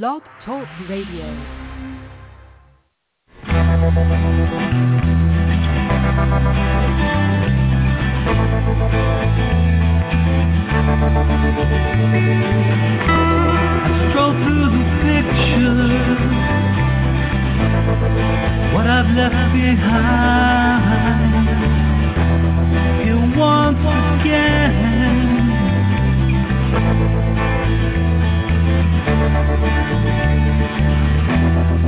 Blog Talk Radio. I stroll through the pictures, what I've left behind. Here once again.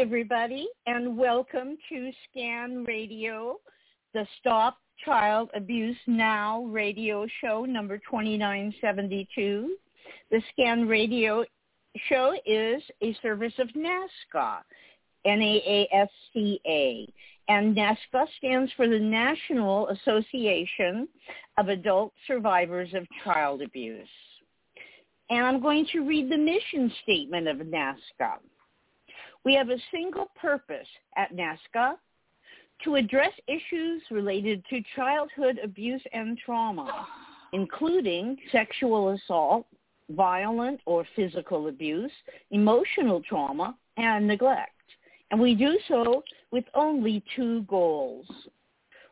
everybody, and welcome to Scan Radio, the Stop Child Abuse Now radio show number 2972. The Scan Radio show is a service of NAASCA, N-A-A-S-C-A, and NAASCA stands for the National Association of Adult Survivors of Child Abuse. And I'm going to read the mission statement of NAASCA. We have a single purpose at NAASCA to address issues related to childhood abuse and trauma, including sexual assault, violent or physical abuse, emotional trauma, and neglect. And we do so with only two goals.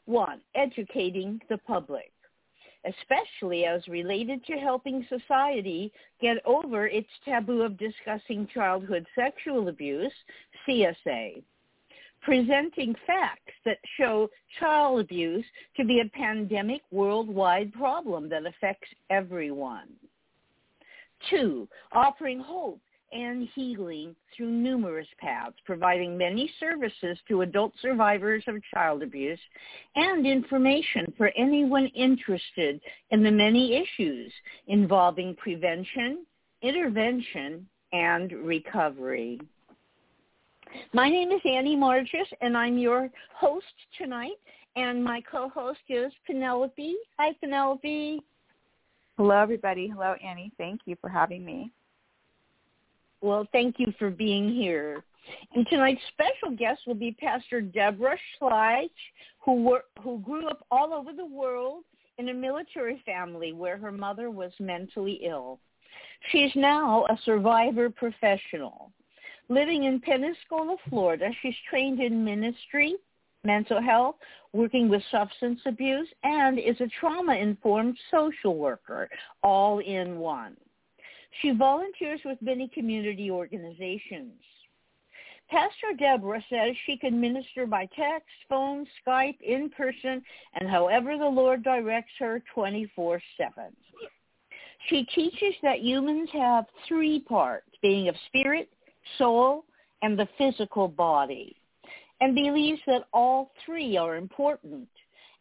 One, educating the public, especially as related to helping society get over its taboo of discussing childhood sexual abuse, CSA. Presenting facts that show child abuse to be a pandemic worldwide problem that affects everyone. Two, offering hope and healing through numerous paths, providing many services to adult survivors of child abuse and information for anyone interested in the many issues involving prevention, intervention, and recovery. My name is Annie Margis, and I'm your host tonight, and my co-host is Penelope. Hi, Penelope. Hello, everybody. Hello, Annie. Thank you for having me. Well, thank you for being here. And tonight's special guest will be Pastor Deborah Schleich, who, who grew up all over the world in a military family where her mother was mentally ill. She's now a survivor professional. Living in Pensacola, Florida, she's trained in ministry, mental health, working with substance abuse, and is a trauma-informed social worker, all in one. She volunteers with many community organizations. Pastor Deborah says she can minister by text, phone, Skype, in person, and however the Lord directs her 24-7. She teaches that humans have three parts, being of spirit, soul, and the physical body, and believes that all three are important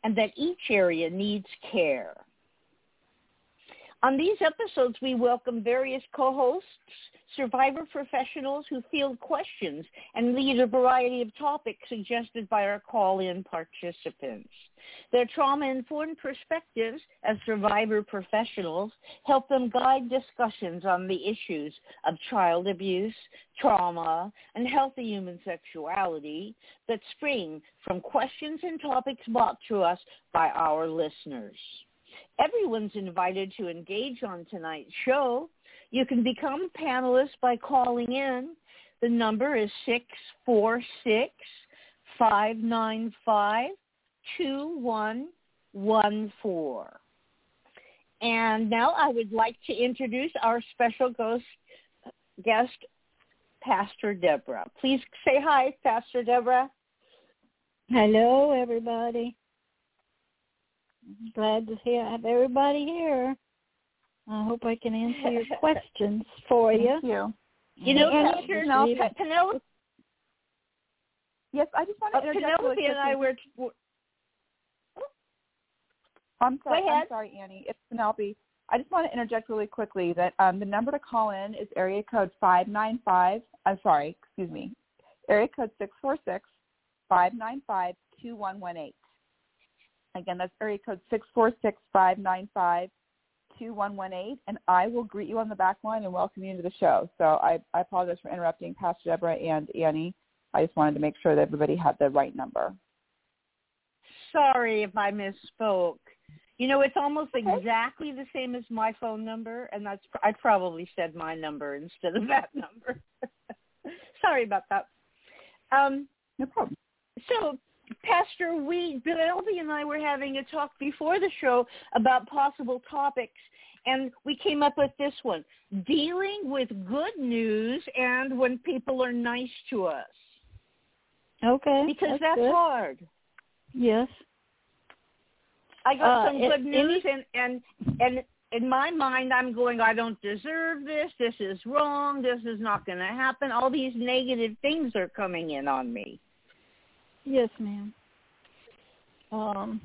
and that each area needs care. On these episodes, we welcome various co-hosts, survivor professionals who field questions and lead a variety of topics suggested by our call-in participants. Their trauma-informed perspectives as survivor professionals help them guide discussions on the issues of child abuse, trauma, and healthy human sexuality that spring from questions and topics brought to us by our listeners. Everyone's invited to engage on tonight's show. You can become a panelist by calling in. The number is 646-595-2114. And now I would like to introduce our special ghost, guest, Pastor Deborah. Please say hi, Pastor Deborah. Hello, everybody. Glad to see I have everybody here. I hope I can answer your questions for Thank you. you. You know, And Pastor Penelope- Pe- Penelope, Yes, I just want to uh, interject really Penelope and I quickly. were, I'm sorry. Go ahead. I'm sorry, Annie. It's Penelope. I just want to interject really quickly that um, the number to call in is area code five nine five. I'm sorry, excuse me, area code six four six five nine five two one one eight. Again, that's area code six four six five nine five two one one eight, and I will greet you on the back line and welcome you into the show. So I, I apologize for interrupting Pastor Deborah and Annie. I just wanted to make sure that everybody had the right number. sorry if I misspoke. You know, it's almost Okay. exactly the same as my phone number, and that's I probably said my number instead of that number. sorry about that. Um, No problem. so, Pastor, we Penelope and I were having a talk before the show about possible topics, and we came up with this one: dealing with good news and when people are nice to us, Okay. because that's, good. hard. Yes. I got Uh, some good news, and and and in my mind, I'm going. I don't deserve this. This is wrong. This is not going to happen. All these negative things are coming in on me. Yes, ma'am. Um,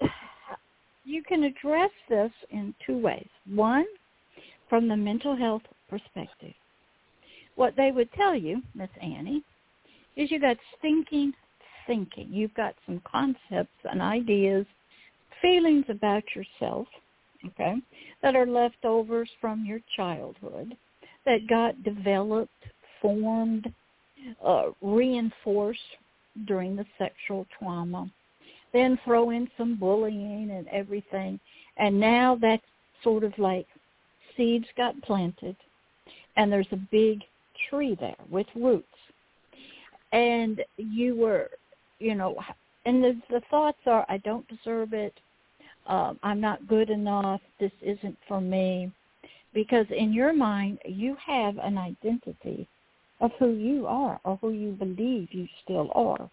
you can address this in two ways. One, from the mental health perspective. What they would tell you, Miss Annie, is you got stinking thinking. You've got some concepts and ideas, feelings about yourself, okay, that are leftovers from your childhood that got developed, formed, uh, reinforced during the sexual trauma. Then throw in some bullying and everything. And now that's sort of like seeds got planted and there's a big tree there with roots. And you were, you know, and the, the thoughts are, I don't deserve it. Um, I'm not good enough. This isn't for me. Because in your mind, you have an identity of who you are or who you believe you still are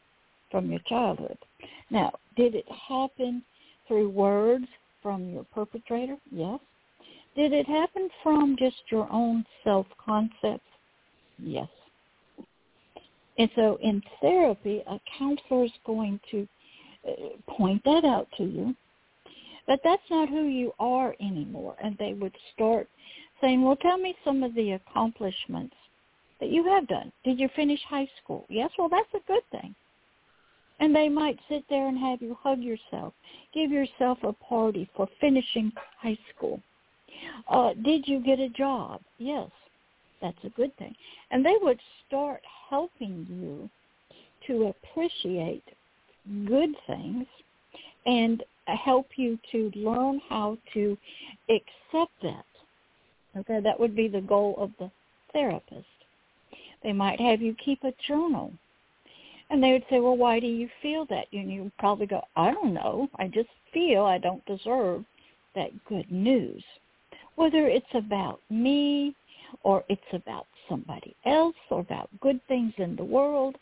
from your childhood. Now, did it happen through words from your perpetrator? Yes. Did it happen from just your own self-concept? Yes. And so in therapy, a counselor is going to uh, point that out to you. But that's not who you are anymore. And they would start saying, well, tell me some of the accomplishments that you have done. Did you finish high school? Yes, well, that's a good thing. And they might sit there and have you hug yourself, give yourself a party for finishing high school. Uh, did you get a job? Yes, that's a good thing. And they would start helping you to appreciate good things and help you to learn how to accept that. Okay, that would be the goal of the therapist. They might have you keep a journal. And they would say, well, why do you feel that? And you probably go, I don't know. I just feel I don't deserve that good news. Whether it's about me or it's about somebody else or about good things in the world,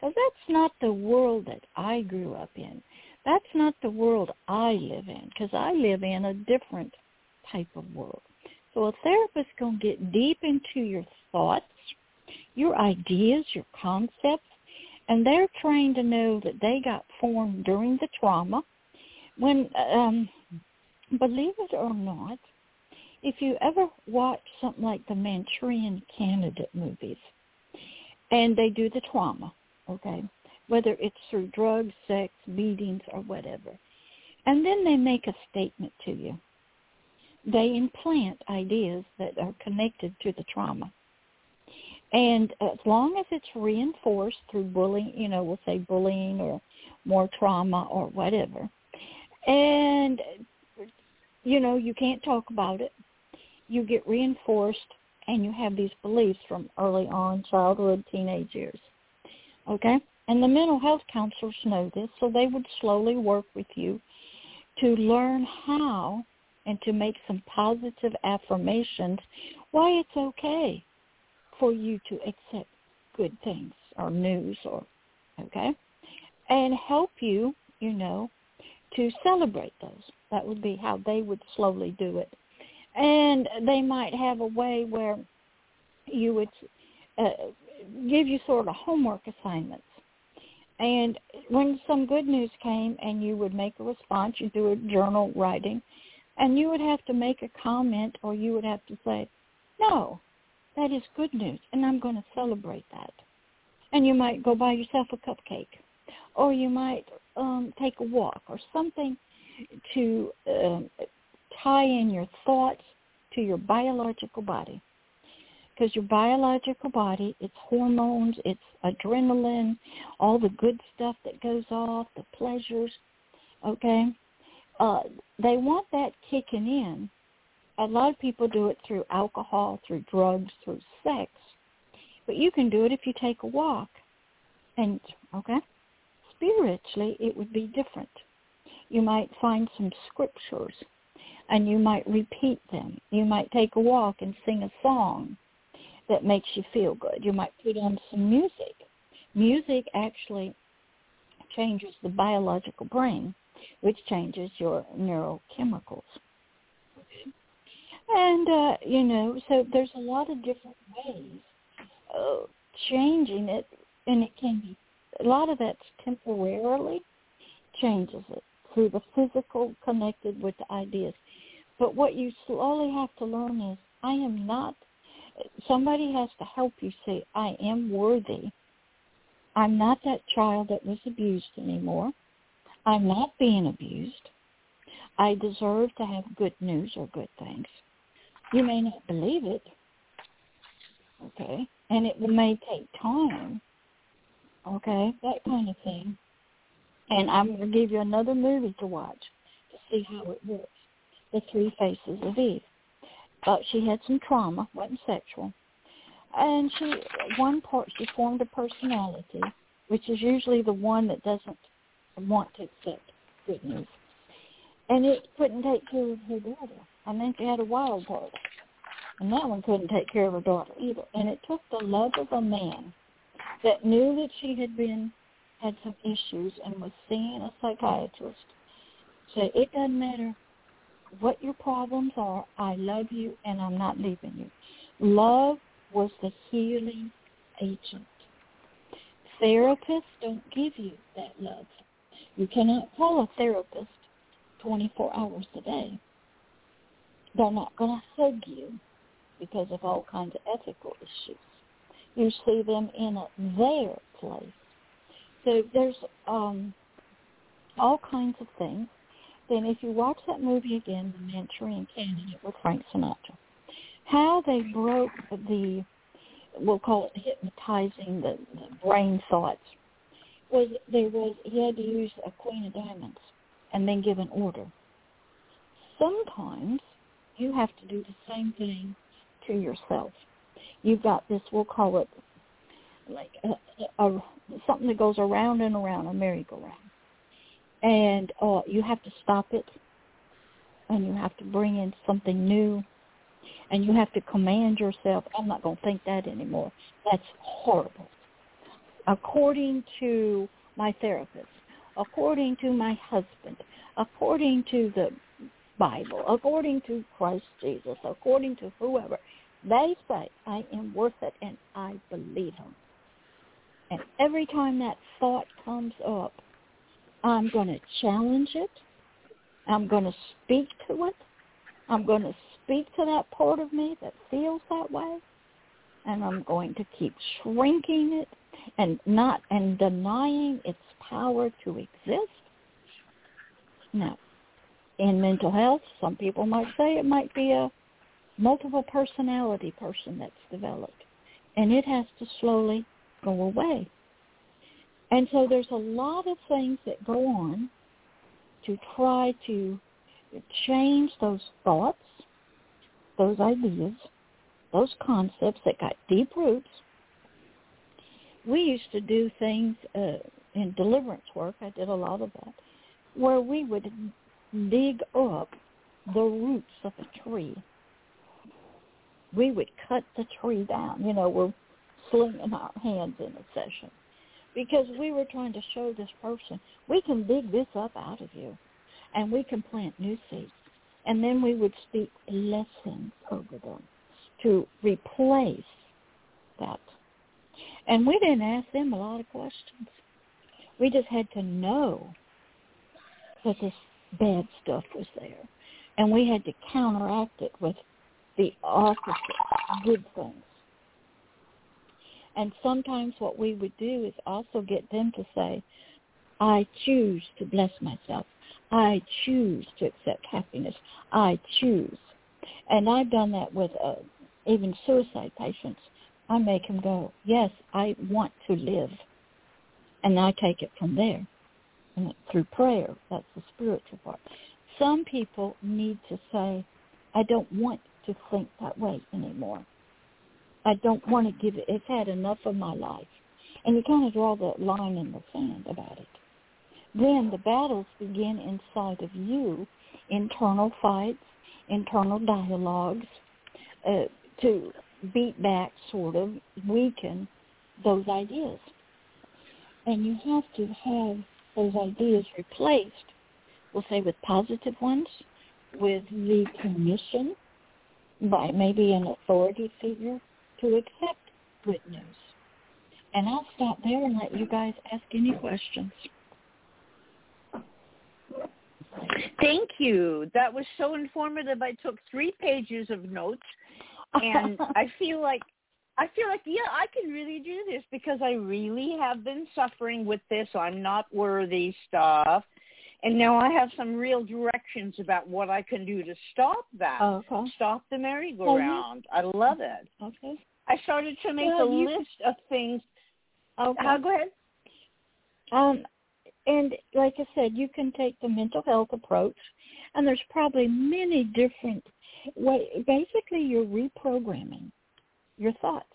because that's not the world that I grew up in. That's not the world I live in, because I live in a different type of world. So a therapist going to get deep into your thoughts, your ideas, your concepts, and they're trained to know that they got formed during the trauma. When, um, believe it or not, if you ever watch something like the Manchurian Candidate movies, and they do the trauma, okay, whether it's through drugs, sex, beatings, or whatever, and then they make a statement to you. They implant ideas that are connected to the trauma. And as long as it's reinforced through bullying, you know, we'll say bullying or more trauma or whatever, and, you know, you can't talk about it, you get reinforced and you have these beliefs from early on, childhood, teenage years. Okay? And the mental health counselors know this, so they would slowly work with you to learn how and to make some positive affirmations why it's okay for you to accept good things or news or okay and help you you know to celebrate those That would be how they would slowly do it. And they might have a way where you would uh, give you sort of homework assignments. And when some good news came and you would make a response, you do a journal writing, and you would have to make a comment or you would have to say, no, that is good news, and I'm going to celebrate that. And you might go buy yourself a cupcake, or you might um, take a walk, or something to um, tie in your thoughts to your biological body. Because your biological body, it's hormones, it's adrenaline, all the good stuff that goes off, the pleasures, okay? Uh, they want that kicking in a lot of people do it through alcohol, through drugs, through sex. But you can do it if you take a walk. And, okay, spiritually it would be different. You might find some scriptures and you might repeat them. You might take a walk and sing a song that makes you feel good. You might put on some music. Music actually changes the biological brain, which changes your neurochemicals. And, uh, you know, so there's a lot of different ways of changing it, and it can be, a lot of that's temporarily changes it through the physical connected with the ideas. But what you slowly have to learn is I am not, somebody has to help you say, I am worthy. I'm not that child that was abused anymore. I'm not being abused. I deserve to have good news or good things. You may not believe it, okay, and it may take time, okay, that kind of thing. And I'm going to give you another movie to watch to see how it works. The Three Faces of Eve. But she had some trauma, wasn't sexual, and she one part she formed a personality, which is usually the one that doesn't want to accept good news, and it couldn't take care of her daughter. I mean, she had a wild daughter. And that one couldn't take care of her daughter either. And it took the love of a man that knew that she had been had some issues and was seeing a psychiatrist. Say, it doesn't matter what your problems are, I love you and I'm not leaving you. Love was the healing agent. Therapists don't give you that love. You cannot call a therapist 24 hours a day. They're not going to hug you because of all kinds of ethical issues. You see them in a, their place. So there's um, all kinds of things. Then if you watch that movie again, The Manchurian Candidate with Frank Sinatra, how they broke the, we'll call it hypnotizing the, the brain thoughts, was there was, he had to use a queen of diamonds and then give an order. Sometimes you have to do the same thing to yourself. You've got this, we'll call it like a, a, something that goes around and around, a merry-go-round. And uh, you have to stop it, and you have to bring in something new, and you have to command yourself, I'm not going to think that anymore. That's horrible. According to my therapist, according to my husband, according to the Bible, according to Christ Jesus, according to whoever, they say, I am worth it, and I believe them. And every time that thought comes up, I'm going to challenge it. I'm going to speak to it. I'm going to speak to that part of me that feels that way. And I'm going to keep shrinking it and not and denying its power to exist. Now, in mental health, some people might say it might be a multiple personality person that's developed. And it has to slowly go away. And so there's a lot of things that go on to try to change those thoughts, those ideas, those concepts that got deep roots. We used to do things uh, in deliverance work. I did a lot of that, where we would dig up the roots of a tree we would cut the tree down. You know, we're slinging our hands in a session because we were trying to show this person we can dig this up out of you, and we can plant new seeds. And then we would speak blessings over them to replace that. And we didn't ask them a lot of questions. We just had to know that this bad stuff was there. And we had to counteract it with the opposite, good things. And sometimes what we would do is also get them to say, I choose to bless myself. I choose to accept happiness. I choose. And I've done that with uh, even suicide patients. I make them go, yes, I want to live. And I take it from there. Through prayer, that's the spiritual part. Some people need to say, I don't want to think that way anymore. I don't want to give it. It's had enough of my life. And you kind of draw the line in the sand about it. Then the battles begin inside of you, internal fights, internal dialogues, uh, to beat back, sort of, weaken those ideas. And you have to have those ideas replaced, we'll say with positive ones, with the permission by maybe an authority figure to accept good news. And I'll stop there and let you guys ask any questions. Thank you. That was so informative. I took three pages of notes, and I feel like I feel like yeah, I can really do this because I really have been suffering with this. I'm not worthy stuff, and now I have some real directions about what I can do to stop that. Okay. Stop the merry-go-round. I love it. Okay. I started to make Well, a you- list of things. Okay. Uh, go ahead. Um, and like I said, you can take the mental health approach, and there's probably many different way. Basically, you're reprogramming your thoughts.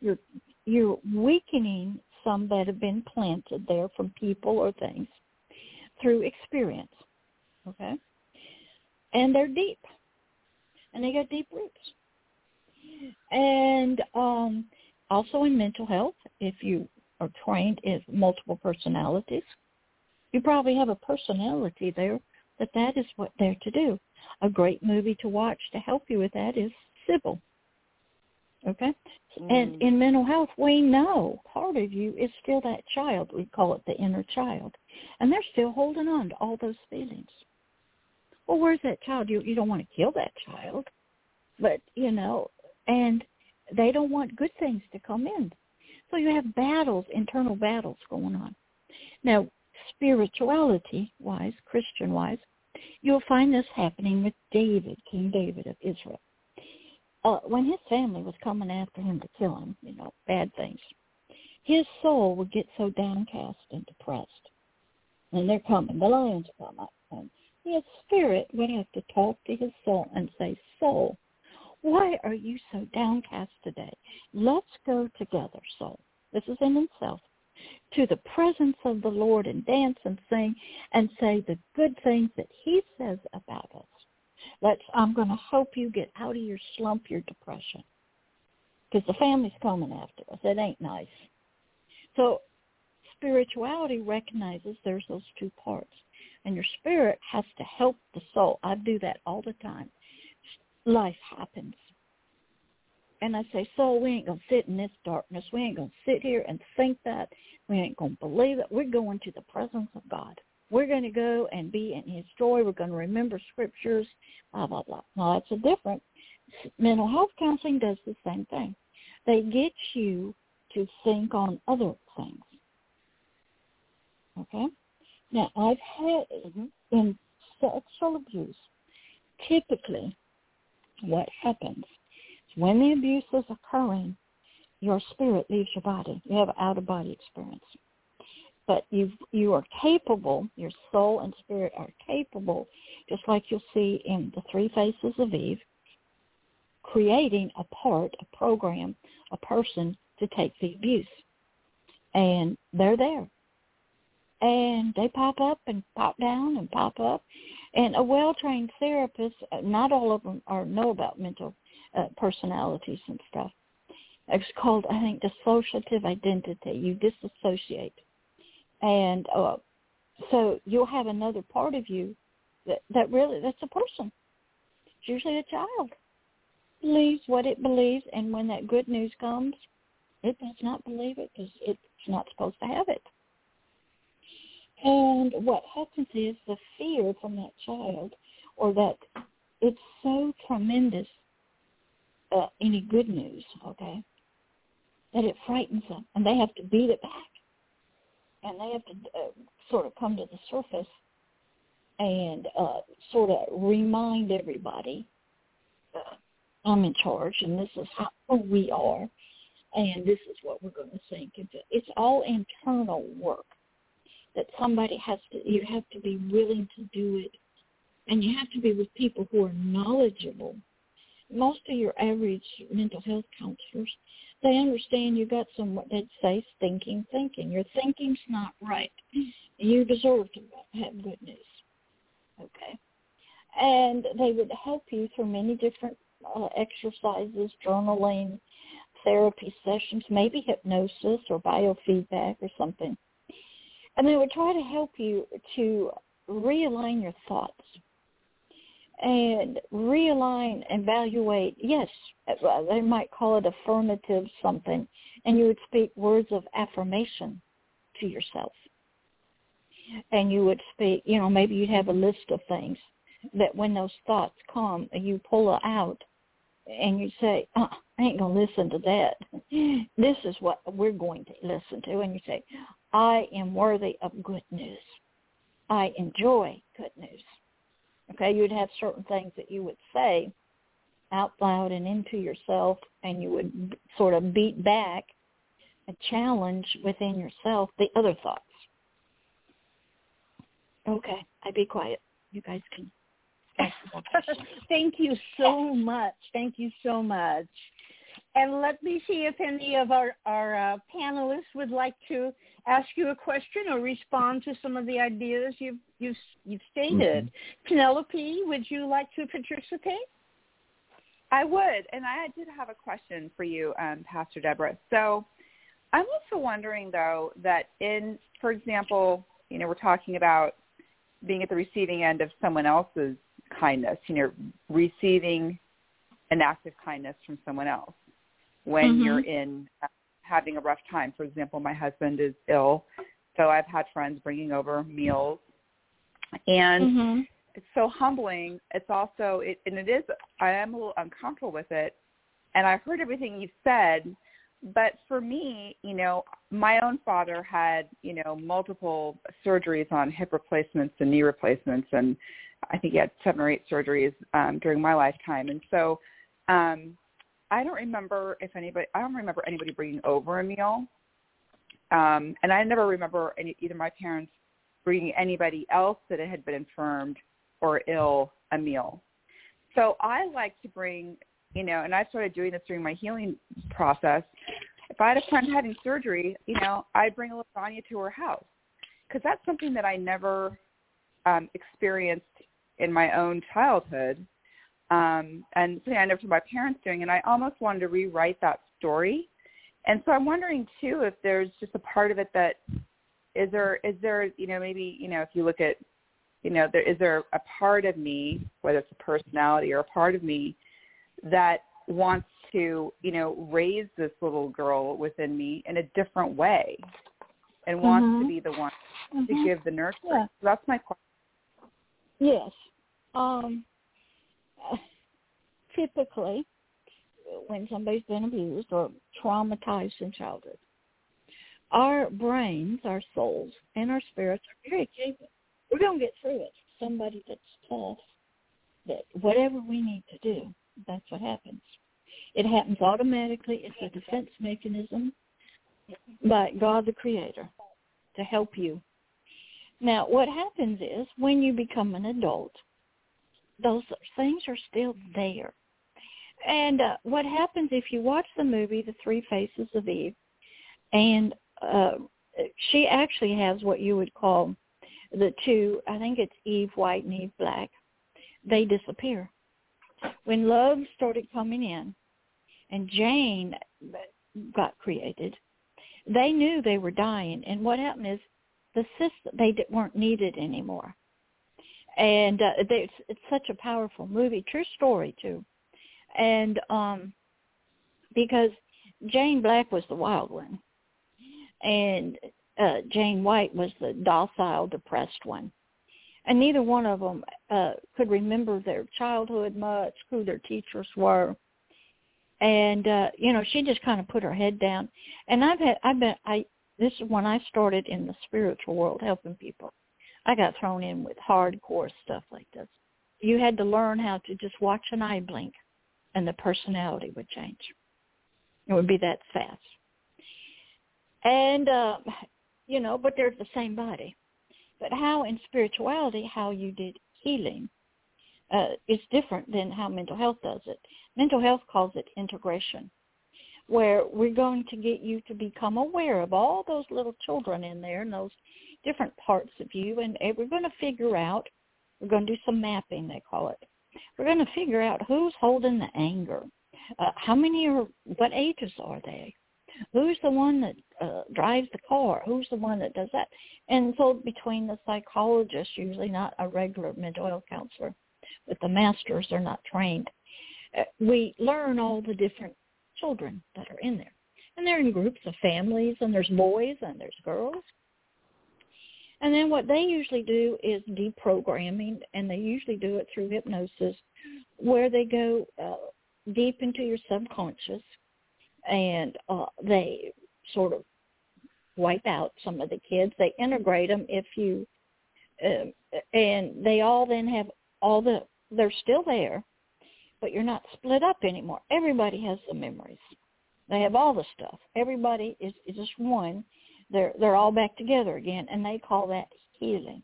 You're you're weakening some that have been planted there from people or things through experience. Okay, and they're deep, and they got deep roots. And um, also in mental health, if you are trained in multiple personalities, you probably have a personality there that that is what they're to do. A great movie to watch to help you with that is Sybil. Okay? And Mm. in mental health, we know part of you is still that child. We call it the inner child. And they're still holding on to all those feelings. Well, where's that child? You, you don't want to kill that child. But, you know, and they don't want good things to come in. So you have battles, internal battles going on. Now, spirituality-wise, Christian-wise, you'll find this happening with David, King David of Israel. Uh, when his family was coming after him to kill him, you know, bad things, his soul would get so downcast and depressed. And they're coming, the lions come up. And his spirit would have to talk to his soul and say, soul, why are you so downcast today? Let's go together, soul. This is in himself. To the presence of the Lord and dance and sing and say the good things that he says about us. Let's, I'm going to help you get out of your slump, your depression. Because the family's coming after us. It ain't nice. So spirituality recognizes there's those two parts. And your spirit has to help the soul. I do that all the time life happens. And I say, soul, we ain't going to sit in this darkness. We ain't going to sit here and think that. We ain't going to believe it. We're going to the presence of God. We're going to go and be in his joy. We're going to remember scriptures, blah, blah, blah. Now, that's a different. Mental health counseling does the same thing. They get you to think on other things. Okay? Now, I've had, in sexual abuse, typically what happens is when the abuse is occurring, your spirit leaves your body. You have an out-of-body experience. But you you are capable, your soul and spirit are capable, just like you'll see in the three faces of Eve, creating a part, a program, a person to take the abuse. And they're there. And they pop up and pop down and pop up. And a well-trained therapist, uh, not all of them are know about mental uh, personalities and stuff. It's called, I think, dissociative identity. You disassociate. And uh, so you'll have another part of you that that really that's a person. It's usually a child believes what it believes, and when that good news comes, it does not believe it because it's not supposed to have it. And what happens is the fear from that child, or that it's so tremendous, uh, any good news, okay, that it frightens them, and they have to beat it back, and they have to uh, sort of come to the surface and uh, sort of remind everybody, uh, I'm in charge, and this is how we are, and this is what we're going to think. It's all internal work that somebody has to. You have to be willing to do it, and you have to be with people who are knowledgeable. Most of your average mental health counselors, they understand you've got some what they'd say stinking thinking. Your thinking's not right. You deserve to have good news. Okay. And they would help you through many different uh, exercises, journaling, therapy sessions, maybe hypnosis or biofeedback or something. And they would try to help you to realign your thoughts and realign, evaluate. Yes, they might call it affirmative something, and you would speak words of affirmation to yourself. And you would speak, you know, maybe you'd have a list of things that when those thoughts come, you pull it out and you say, uh, I ain't going to listen to that. This is what we're going to listen to. And you say, I am worthy of good news. I enjoy good news. Okay, you'd have certain things that you would say out loud and into yourself, and you would sort of beat back a challenge within yourself the other thoughts. Okay, I be quiet. You guys can Thank you so much. Thank you so much. And let me see if any of our, our uh, panelists would like to ask you a question or respond to some of the ideas you've, you've, you've stated. Mm-hmm. Penelope, would you like to participate? I would, and I did have a question for you, um, Pastor Deborah. So I'm also wondering, though, that in, for example, you know, we're talking about being at the receiving end of someone else's kindness, you know, receiving an act of kindness from someone else when mm-hmm. you're in uh, having a rough time. For example, my husband is ill, so I've had friends bringing over meals, and mm-hmm. it's so humbling. It's also, it, and it is. I am a little uncomfortable with it, and I've heard everything you've said. But for me, you know, my own father had, you know, multiple surgeries on hip replacements and knee replacements, and I think he had seven or eight surgeries um, during my lifetime, and so um, I don't remember if anybody. I don't remember anybody bringing over a meal, um, and I never remember any, either my parents bringing anybody else that had been infirmed or ill a meal. So I like to bring, you know, and I started doing this during my healing process. If I had a friend having surgery, you know, I'd bring a lasagna to her house because that's something that I never um, experienced in my own childhood um, and something I never saw my parents doing. And I almost wanted to rewrite that story. And so I'm wondering too if there's just a part of it that is there is there you know maybe you know if you look at you know there is there a part of me whether it's a personality or a part of me that wants to you know raise this little girl within me in a different way and mm-hmm. wants to mm-hmm. be the one mm-hmm. to give the nurture. Yeah. So that's my question. Yes. Um, typically, when somebody's been abused or traumatized in childhood, our brains, our souls, and our spirits are very capable. We're going to get through it. Somebody that's tough, that whatever we need to do, that's what happens. It happens automatically. It's a defense mechanism by God the Creator to help you. Now, what happens is when you become an adult, those things are still there. And uh, what happens if you watch the movie The Three Faces of Eve, and uh, she actually has what you would call the two, I think it's Eve white and Eve black, they disappear. When love started coming in and Jane got created, they knew they were dying. And what happened is the system they weren't needed anymore. And uh, they, it's, it's such a powerful movie, true story too. And um because Jane Black was the wild one, and uh, Jane White was the docile, depressed one. And neither one of them uh, could remember their childhood much, who their teachers were. And uh, you know, she just kind of put her head down. And I've had, I've been, I this is when I started in the spiritual world helping people. I got thrown in with hardcore stuff like this. You had to learn how to just watch an eye blink, and the personality would change. It would be that fast. And, uh, you know, but they're the same body. But how in spirituality, how you did healing uh, is different than how mental health does it. Mental health calls it integration, where we're going to get you to become aware of all those little children in there and those different parts of you, and we're going to figure out, we're going to do some mapping, they call it. We're going to figure out who's holding the anger, uh, how many are, what ages are they? Who's the one that uh, drives the car? Who's the one that does that? And so between the psychologist, usually not a regular health counselor, but the masters are not trained, uh, we learn all the different children that are in there. And they're in groups of families, and there's boys and there's girls. And then what they usually do is deprogramming, and they usually do it through hypnosis, where they go uh, deep into your subconscious and uh, they sort of wipe out some of the kids. They integrate them if you, uh, and they all then have all the, they're still there, but you're not split up anymore. Everybody has the memories. They have all the stuff. Everybody is, is just one. They're, they're all back together again, and they call that healing.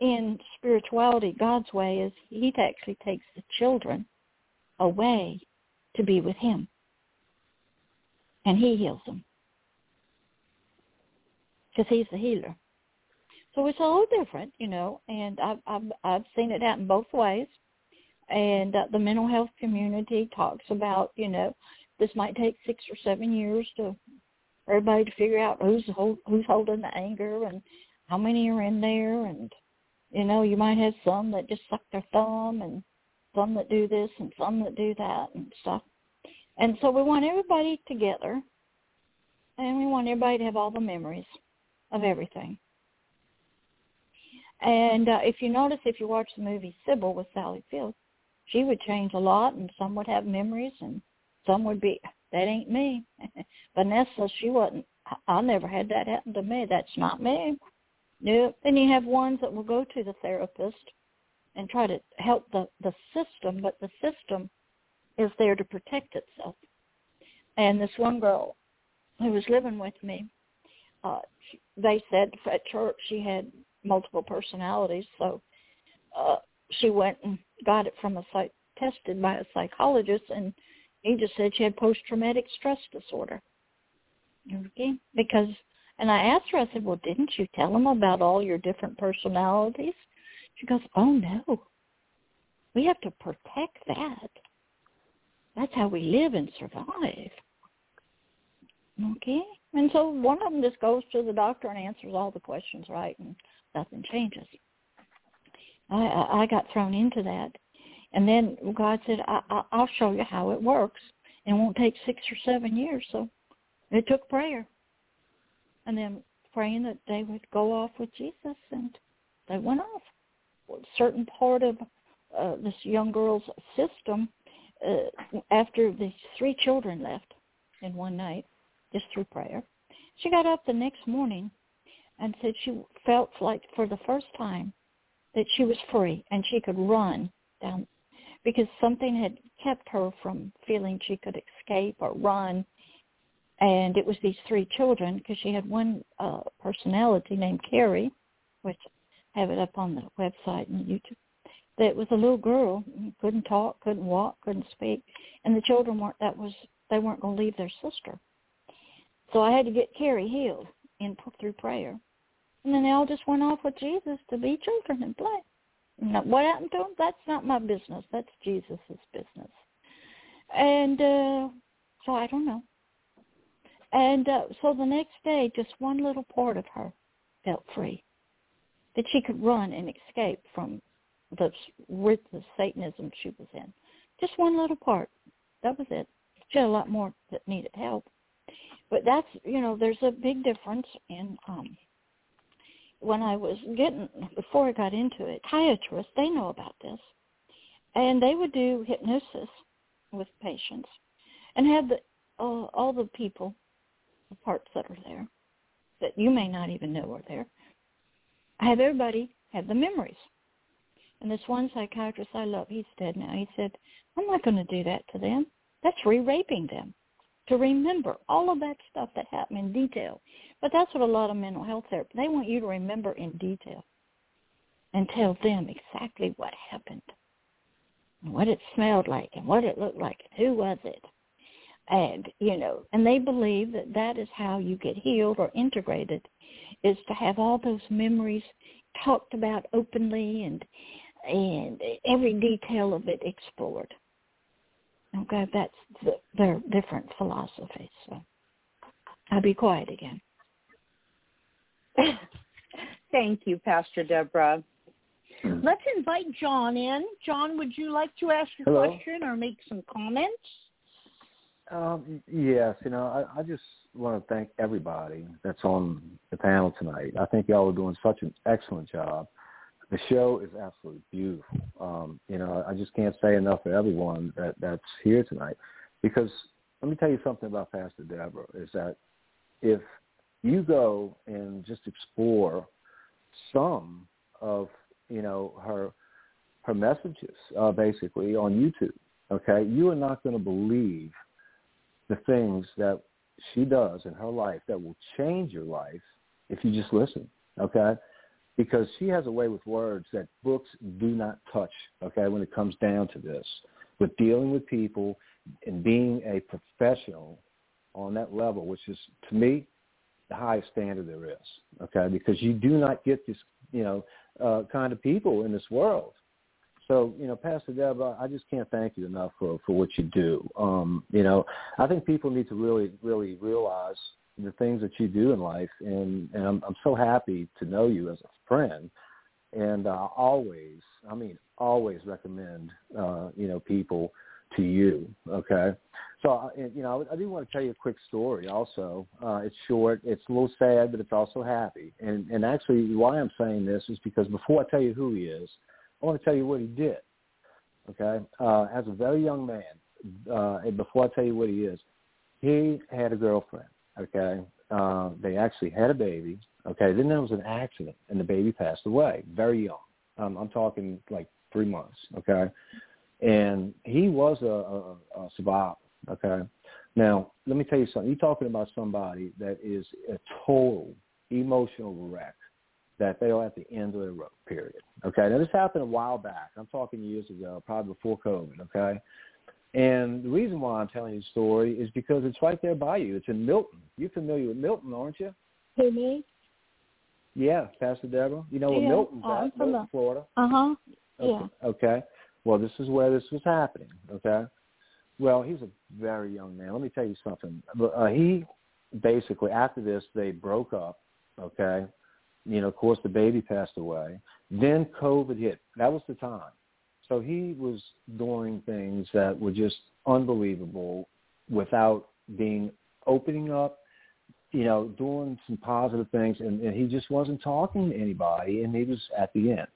In spirituality, God's way is he actually takes the children away to be with him. And he heals them. Because he's the healer. So it's a little different, you know, and I've, I've, I've seen it happen both ways. And uh, the mental health community talks about, you know, this might take six or seven years to everybody to figure out who's hold, who's holding the anger and how many are in there and you know you might have some that just suck their thumb and some that do this and some that do that and stuff. And so we want everybody together, and we want everybody to have all the memories of everything. And uh, if you notice, if you watch the movie Sybil with Sally Field, she would change a lot, and some would have memories, and some would be, that ain't me. Vanessa, she wasn't, I never had that happen to me. That's not me. Nope. Then you have ones that will go to the therapist and try to help the, the system, but the system is there to protect itself. And this one girl who was living with me, uh, she, they said at church she had multiple personalities, so uh, she went and got it from a psych tested by a psychologist, and he just said she had post-traumatic stress disorder. Okay, because and I asked her, I said, well, didn't you tell them about all your different personalities? She goes, oh no, we have to protect that. That's how we live and survive. Okay? And so one of them just goes to the doctor and answers all the questions right and nothing changes. I, I got thrown into that. And then God said, I, I, I'll show you how it works. It won't take six or seven years. So it took prayer. And then praying that they would go off with Jesus and they went off A certain part of uh, this young girl's system uh, after the three children left in one night, just through prayer. She got up the next morning and said she felt like for the first time that she was free and she could run down because something had kept her from feeling she could escape or run. And it was these three children because she had one uh, personality named Carrie, which I have it up on the website and YouTube. That was a little girl, couldn't talk, couldn't walk, couldn't speak, and the children weren't. That was they weren't going to leave their sister. So I had to get Carrie healed in through prayer, and then they all just went off with Jesus to be children and play. Now, what happened to them? That's not my business. That's Jesus's business. And uh, so I don't know. And uh, so the next day, just one little part of her felt free, that she could run and escape from the ruthless Satanism she was in. Just one little part. That was it. She had a lot more that needed help. But that's, you know, there's a big difference in um when I was getting before I got into it, psychiatrists, they know about this. And they would do hypnosis with patients and have the uh, all the people, the parts that are there that you may not even know are there. Have everybody have the memories. And this one psychiatrist I love, he's dead now. He said, "I'm not going to do that to them. That's re-raping them to remember all of that stuff that happened in detail. But that's what a lot of mental health therapists, they want you to remember in detail and tell them exactly what happened, and what it smelled like, and what it looked like, and who was it. And, you know, and they believe that that is how you get healed or integrated, is to have all those memories talked about openly and and every detail of it explored. Okay, that's the, their different philosophies. So I'll be quiet again. Thank you, Pastor Deborah. Let's invite John in. John, would you like to ask a Hello. question or make some comments? Um, yes, you know, I, I just want to thank everybody that's on the panel tonight. I think y'all are doing such an excellent job. The show is absolutely beautiful. Um, you know, I just can't say enough for everyone that that's here tonight. Because let me tell you something about Pastor Deborah is that if you go and just explore some of you know her her messages uh, basically on YouTube, okay, you are not going to believe the things that she does in her life that will change your life if you just listen, okay? Because she has a way with words that books do not touch, okay, when it comes down to this. With dealing with people and being a professional on that level, which is, to me, the highest standard there is, okay? Because you do not get this, you know, uh, kind of people in this world. So, you know, Pastor Deborah, I just can't thank you enough for, for what you do. Um, you know, I think people need to really, really realize the things that you do in life, and, and I'm, I'm so happy to know you as a friend. And uh, always, I mean, always recommend, uh, you know, people to you. Okay, so uh, and, you know, I, I do want to tell you a quick story. Also, uh, it's short, it's a little sad, but it's also happy. And and actually, why I'm saying this is because before I tell you who he is, I want to tell you what he did. Okay, uh, as a very young man, uh, and before I tell you what he is, he had a girlfriend. Okay, uh, they actually had a baby. Okay, then there was an accident, and the baby passed away very young. Um, I'm talking like three months. Okay, and he was a, a, a survivor. Okay, now let me tell you something. You're talking about somebody that is a total emotional wreck that they are at the end of their rope, period. Okay, now this happened a while back. I'm talking years ago, probably before COVID, okay? And the reason why I'm telling you the story is because it's right there by you. It's in Milton. You're familiar with Milton, aren't you? Who me? Yeah, Pastor Deborah. You know where Yeah, Milton's I'm at. Milton, Florida. Uh huh. Okay. Yeah. Okay. Well, this is where this was happening. Okay. Well, he's a very young man. Let me tell you something. Uh, he basically after this they broke up. Okay. You know, of course, the baby passed away. Then COVID hit. That was the time. So he was doing things that were just unbelievable without being opening up, you know, doing some positive things, and, and he just wasn't talking to anybody, and he was at the end.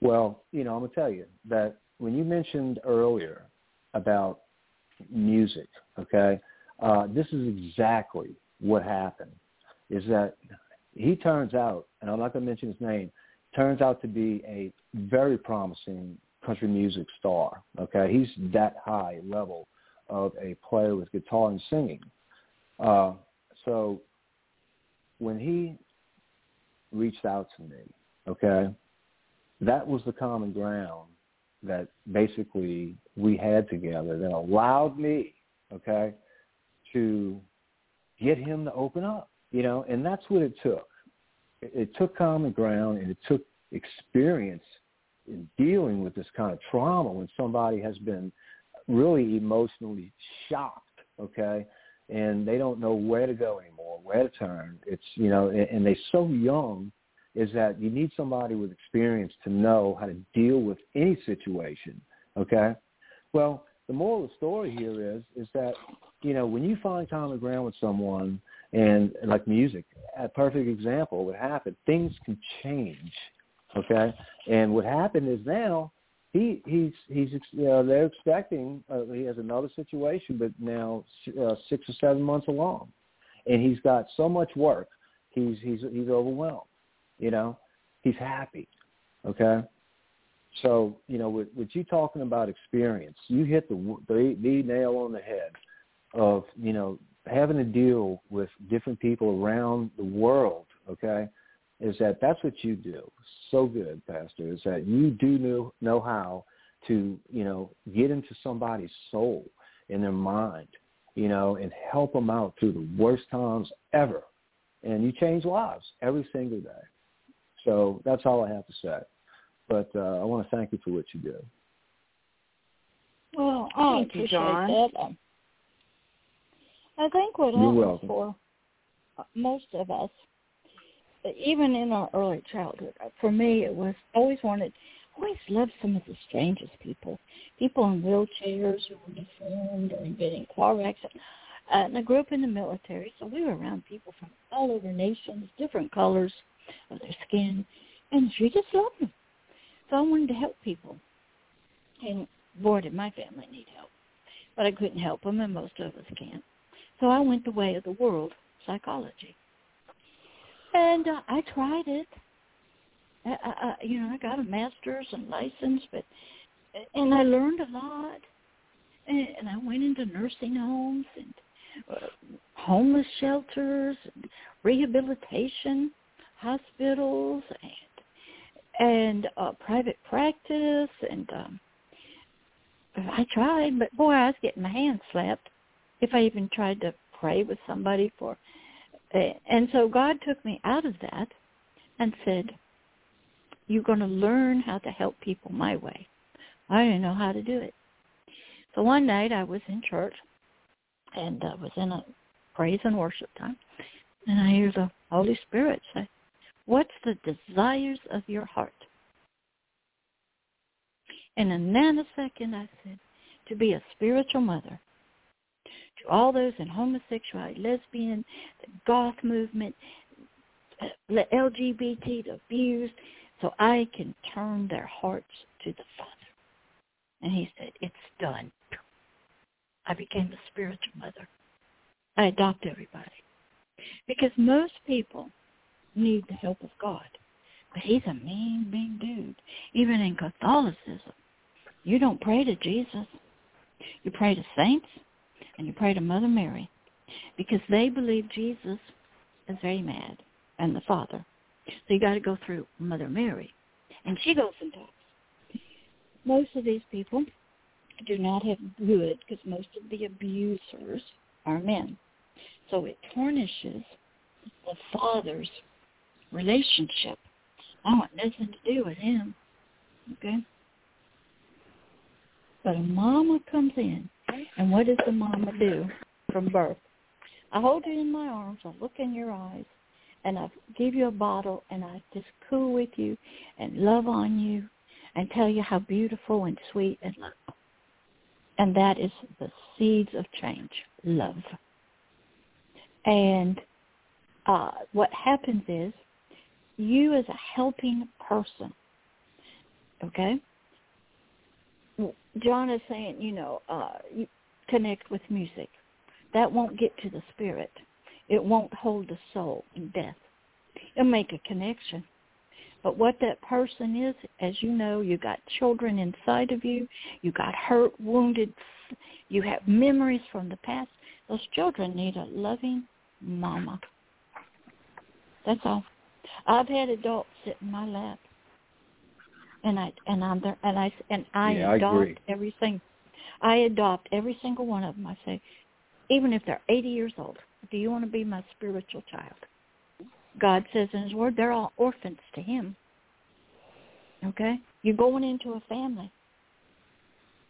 Well, you know, I'm gonna tell you that when you mentioned earlier about music, okay, uh, this is exactly what happened. Is that he turns out, and I'm not going to mention his name, turns out to be a very promising country music star. Okay, he's that high level of a player with guitar and singing. Uh, so when he reached out to me, okay, that was the common ground that basically we had together that allowed me, okay, to get him to open up, you know, and that's what it took. It, it took common ground and it took experience in dealing with this kind of trauma when somebody has been really emotionally shocked, okay, and they don't know where to go anymore, where to turn. It's you know, and, and they're so young is that you need somebody with experience to know how to deal with any situation. Okay? Well, the moral of the story here is is that you know when you find common ground with someone and like music, a perfect example. would happen. Things can change. Okay, and what happened is now he he's he's uh, they're expecting uh, he has another situation, but now uh, six or seven months along, and he's got so much work. He's he's he's overwhelmed. You know, he's happy. Okay, so you know with, with you talking about experience, you hit the, the the nail on the head of you know having to deal with different people around the world. Okay, is that that's what you do so good, Pastor, is that you do know, know how to, you know, get into somebody's soul in their mind, you know, and help them out through the worst times ever. And you change lives every single day. So that's all I have to say. But uh, I want to thank you for what you do. Well, I Thank you, appreciate John. that. I think what You're happens welcome. for most of us even in our early childhood, uh, for me, it was always wanted, always loved some of the strangest people, people in wheelchairs who were deformed or in car accidents. And I grew up in the military, so we were around people from all over nations, different colors of their skin, and we just loved them. So I wanted to help people. And boy, did my family need help. But I couldn't help them, and most of us can't. So I went the way of the world, psychology. And uh, I tried it. I, I, you know, I got a master's and license, but and I learned a lot. And, I went into nursing homes and uh, homeless shelters, and rehabilitation hospitals, and and uh, private practice, and um, I tried, but boy, I was getting my hands slapped if I even tried to pray with somebody for Eh, and so God took me out of that and said, you're going to learn how to help people my way. I didn't know how to do it. So one night I was in church and I was in a praise and worship time and I hear the Holy Spirit say, what's the desires of your heart? And in a nanosecond I said, to be a spiritual mother all those in homosexuality, lesbian, the goth movement, the LGBT, the abused, so I can turn their hearts to the Father. And he said, it's done. I became a spiritual mother. I adopt everybody. Because most people need the help of God. But he's a mean, mean dude. Even in Catholicism, you don't pray to Jesus. You pray to saints and you pray to Mother Mary because they believe Jesus is very mad and the Father. So you got to go through Mother Mary, and she goes and talks. Most of these people do not have good because most of the abusers are men. So it tarnishes the father's relationship. I want nothing to do with him. Okay? But a mama comes in and what does the mama do from birth? I hold you in my arms, I look in your eyes, and I give you a bottle, and I just cool with you and love on you and tell you how beautiful and sweet and love. And that is the seeds of change, love. And uh, what happens is you as a helping person, okay, John is saying, you know, uh, you connect with music. That won't get to the spirit. It won't hold the soul in death. It'll make a connection. But what that person is, as you know, you got children inside of you. You got hurt, wounded. You have memories from the past. Those children need a loving mama. That's all. I've had adults sit in my lap and I and I'm there and I and I Yeah, adopt agree. every single I adopt every single one of them. I say, even if they're 80 years old, do you want to be my spiritual child? God says in His Word, they're all orphans to Him. Okay, you're going into a family.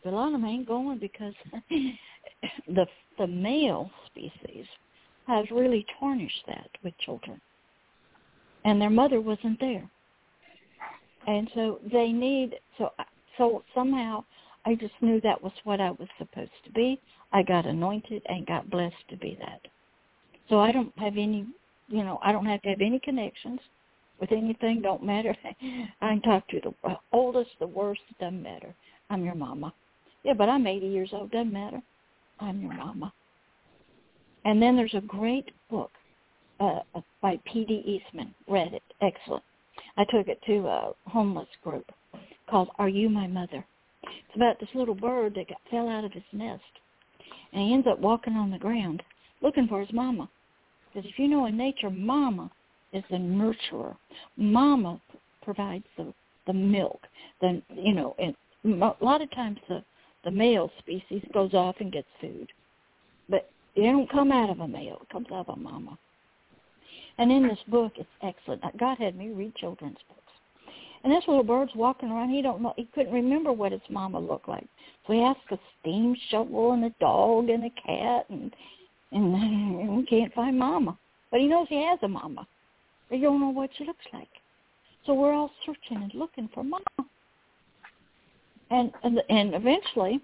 But a lot of them ain't going because the the male species has really tarnished that with children. and their mother wasn't there. And so they need so so somehow I just knew that was what I was supposed to be. I got anointed and got blessed to be that. So I don't have any, you know, I don't have to have any connections with anything. Don't matter. I can talk to the oldest, the worst. Doesn't matter. I'm your mama. Yeah, but I'm 80 years old. Doesn't matter. I'm your mama. And then there's a great book uh, by P.D. Eastman. Read it. Excellent. I took it to a homeless group called Are You My Mother? It's about this little bird that got, fell out of his nest. And he ends up walking on the ground looking for his mama. Because if you know in nature, mama is the nurturer. Mama provides the the milk. Then you know, and a lot of times the the male species goes off and gets food, but it don't come out of a male. It comes out of a mama. And in this book, it's excellent. God had me read children's books. And this little bird's walking around. He don't know. He couldn't remember what his mama looked like. So he asked a steam shovel and a dog and a cat, and and he can't find mama. But he knows he has a mama. But he don't know what she looks like. So we're all searching and looking for mama. And and, and eventually,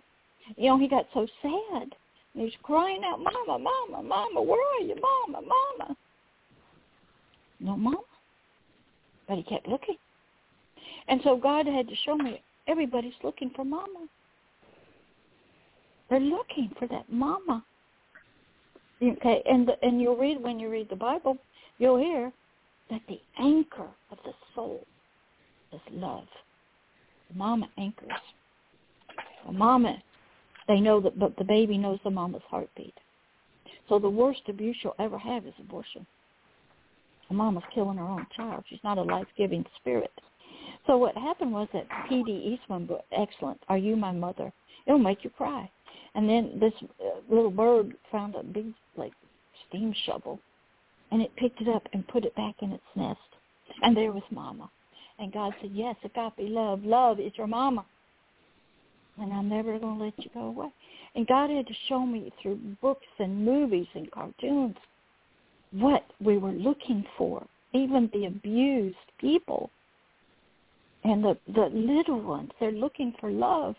you know, he got so sad. And he's crying out, "Mama, mama, mama, where are you, mama, mama?" No mama. But he kept looking. And so God had to show me everybody's looking for mama. They're looking for that mama. Okay, and the, and you'll read when you read the Bible, you'll hear that the anchor of the soul is love. Mama anchors. The mama, they know that, but the baby knows the mama's heartbeat. So the worst abuse you'll ever have is abortion. A mama's killing her own child. She's not a life-giving spirit. So what happened was that P.D. Eastman book, excellent, Are You My Mother? It'll make you cry. And then this uh, little bird found a big, like, steam shovel, and it picked it up and put it back in its nest. And there was Mama. And God said, yes, agape love. Love is your Mama. And I'm never going to let you go away. And God had to show me through books and movies and cartoons what we were looking for, even the abused people and the the little ones. They're looking for love.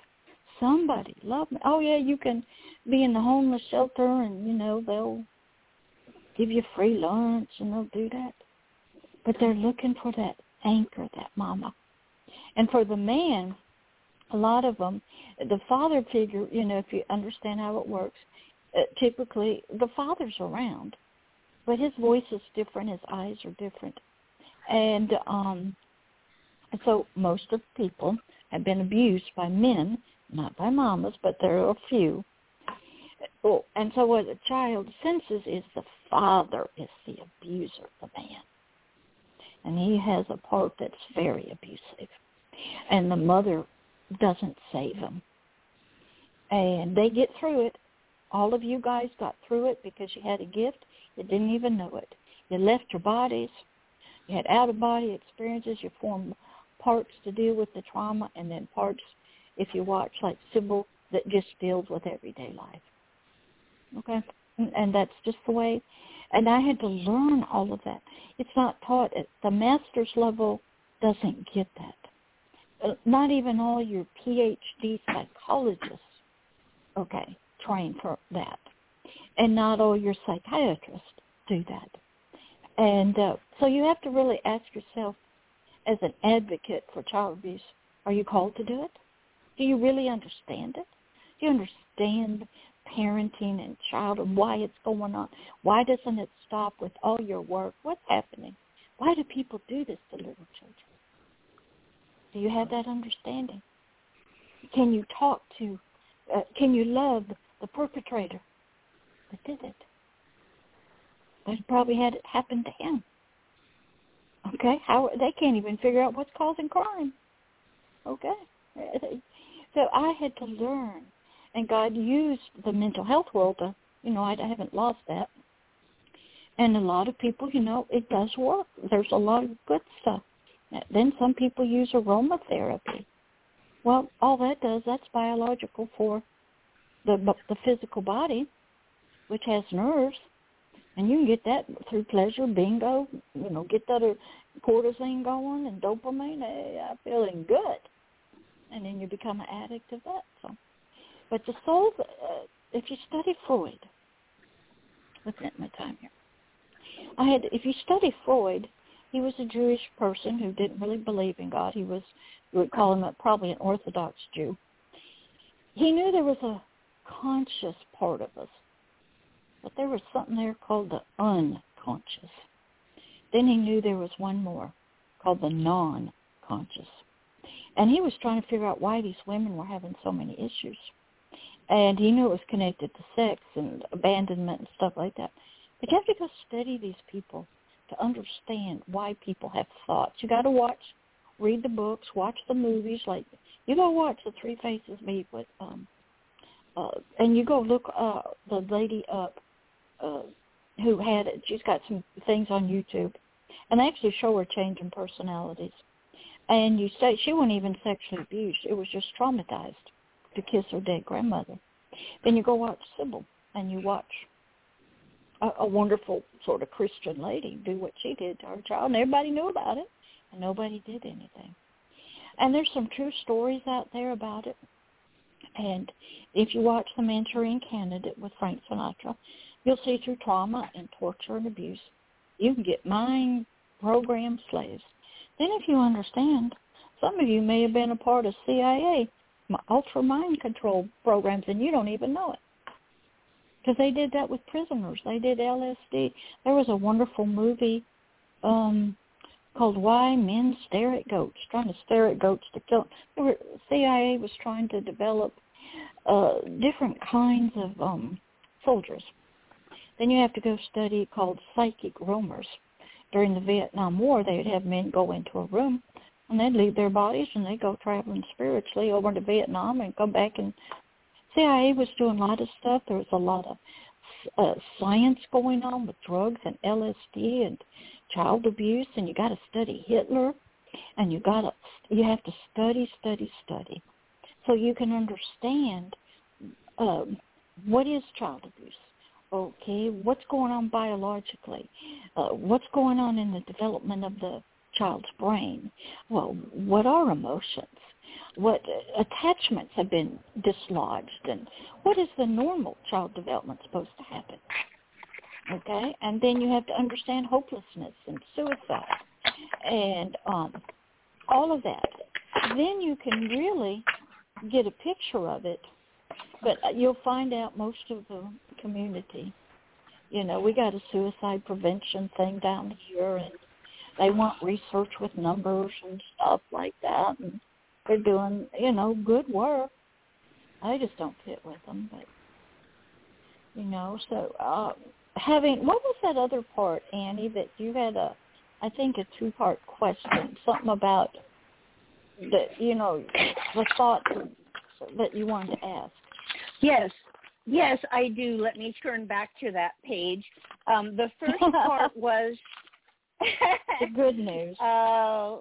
Somebody love me. Oh yeah you can be in the homeless shelter and you know they'll give you free lunch and they'll do that. But they're looking for that anchor that mama. And for the man a lot of them the father figure you know if you understand how it works uh, typically the father's around but his voice is different his eyes are different and um so most of the people have been abused by men, not by mamas, but there are a few. Oh, and so what a child senses is the father is the abuser, the man. And he has a part that's very abusive. And the mother doesn't save him. And they get through it. All of you guys got through it because you had a gift. You didn't even know it. You left your bodies. You had out-of-body experiences. You formed parts to deal with the trauma and then parts, if you watch like Sybil, that just deals with everyday life. Okay? And, and that's just the way. And I had to learn all of that. It's not taught at the master's level doesn't get that. Uh, not even all your PhD psychologists, okay, train for that. And not all your psychiatrists do that. And uh, so you have to really ask yourself, as an advocate for child abuse, are you called to do it? Do you really understand it? Do you understand parenting and child and why it's going on? Why doesn't it stop with all your work? What's happening? Why do people do this to little children? Do you have that understanding? Can you talk to, uh, can you love the perpetrator that did it? That probably had it happen to him. Okay, how they can't even figure out what's causing crime. Okay, so I had to learn, and God used the mental health world to, you know, I, I haven't lost that. And a lot of people, you know, it does work. There's a lot of good stuff. Then some people use aromatherapy. Well, all that does, that's biological for the the physical body, which has nerves. And you can get that through pleasure, bingo, you know, get that uh, cortisone going and dopamine. Hey, I'm feeling good. And then you become an addict of that. So, But the soul, uh, if you study Freud, looking at my time here, I had, if you study Freud, he was a Jewish person who didn't really believe in God. He was, you would call him a, probably an Orthodox Jew. He knew there was a conscious part of us, but there was something there called the unconscious. Then he knew there was one more called the non-conscious. And he was trying to figure out why these women were having so many issues. And he knew it was connected to sex and abandonment and stuff like that. But you have to go study these people to understand why people have thoughts. You got to watch, read the books, watch the movies. Like you go watch the Three Faces Meet with, um, uh, and you go look uh, the lady up uh, who had it. She's got some things on YouTube, and they actually show her changing personalities. And you say she wasn't even sexually abused; it was just traumatized to kiss her dead grandmother. Then you go watch Sybil, and you watch a, a wonderful sort of Christian lady do what she did to her child, and everybody knew about it, and nobody did anything. And there's some true stories out there about it. And if you watch The Manchurian Candidate with Frank Sinatra, you'll see through trauma and torture and abuse, you can get mind programmed slaves. Then if you understand, some of you may have been a part of CIA, ultra mind control programs, and you don't even know it because they did that with prisoners. They did LSD. There was a wonderful movie um, called "Why Men Stare at Goats," trying to stare at goats to kill. They were, CIA was trying to develop uh, different kinds of um, soldiers. Then you have to go study called psychic roamers. During the Vietnam War, they would have men go into a room and they'd leave their bodies and they'd go traveling spiritually over to Vietnam and come back and CIA was doing a lot of stuff. There was a lot of uh, science going on with drugs and LSD and child abuse, and you got to study Hitler, and you got to you have to study, study, study, so you can understand um, what is child abuse. Okay, what's going on biologically? Uh, what's going on in the development of the child's brain? Well, what are emotions? what attachments have been dislodged and what is the normal child development supposed to happen okay and then you have to understand hopelessness and suicide and um all of that then you can really get a picture of it but you'll find out most of the community you know we got a suicide prevention thing down here and they want research with numbers and stuff like that and they're doing, you know, good work. I just don't fit with them, but you know, so uh having what was that other part, Annie, that you had a I think a two part question, something about that you know, the thought that you wanted to ask. Yes. Yes, I do. Let me turn back to that page. Um, the first part was the good news. Uh,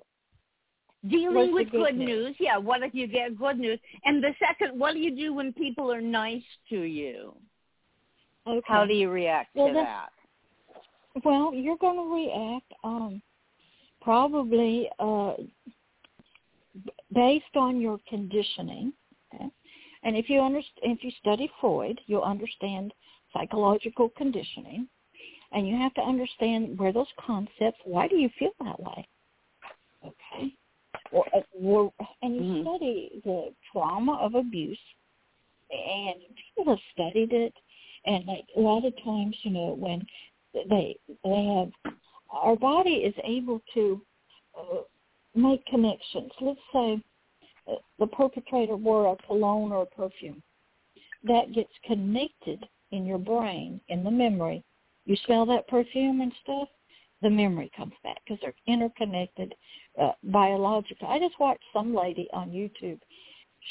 Dealing What's with good news? news? Yeah, what if you get good news? And the second, what do you do when people are nice to you? Okay. How do you react Well, to that? Well, you're going to react um, probably uh, based on your conditioning. And if you understand, if you study Freud, you'll understand psychological conditioning, and you have to understand where those concepts. Why do you feel that way? Okay. Or, or and you Mhm. study the trauma of abuse, and people have studied it, and like a lot of times, you know, when they they have our body is able to uh, make connections. Let's say uh, the perpetrator wore a cologne or a perfume. That gets connected in your brain, in the memory. You smell that perfume and stuff, the memory comes back because they're interconnected uh, biological. I just watched some lady on YouTube.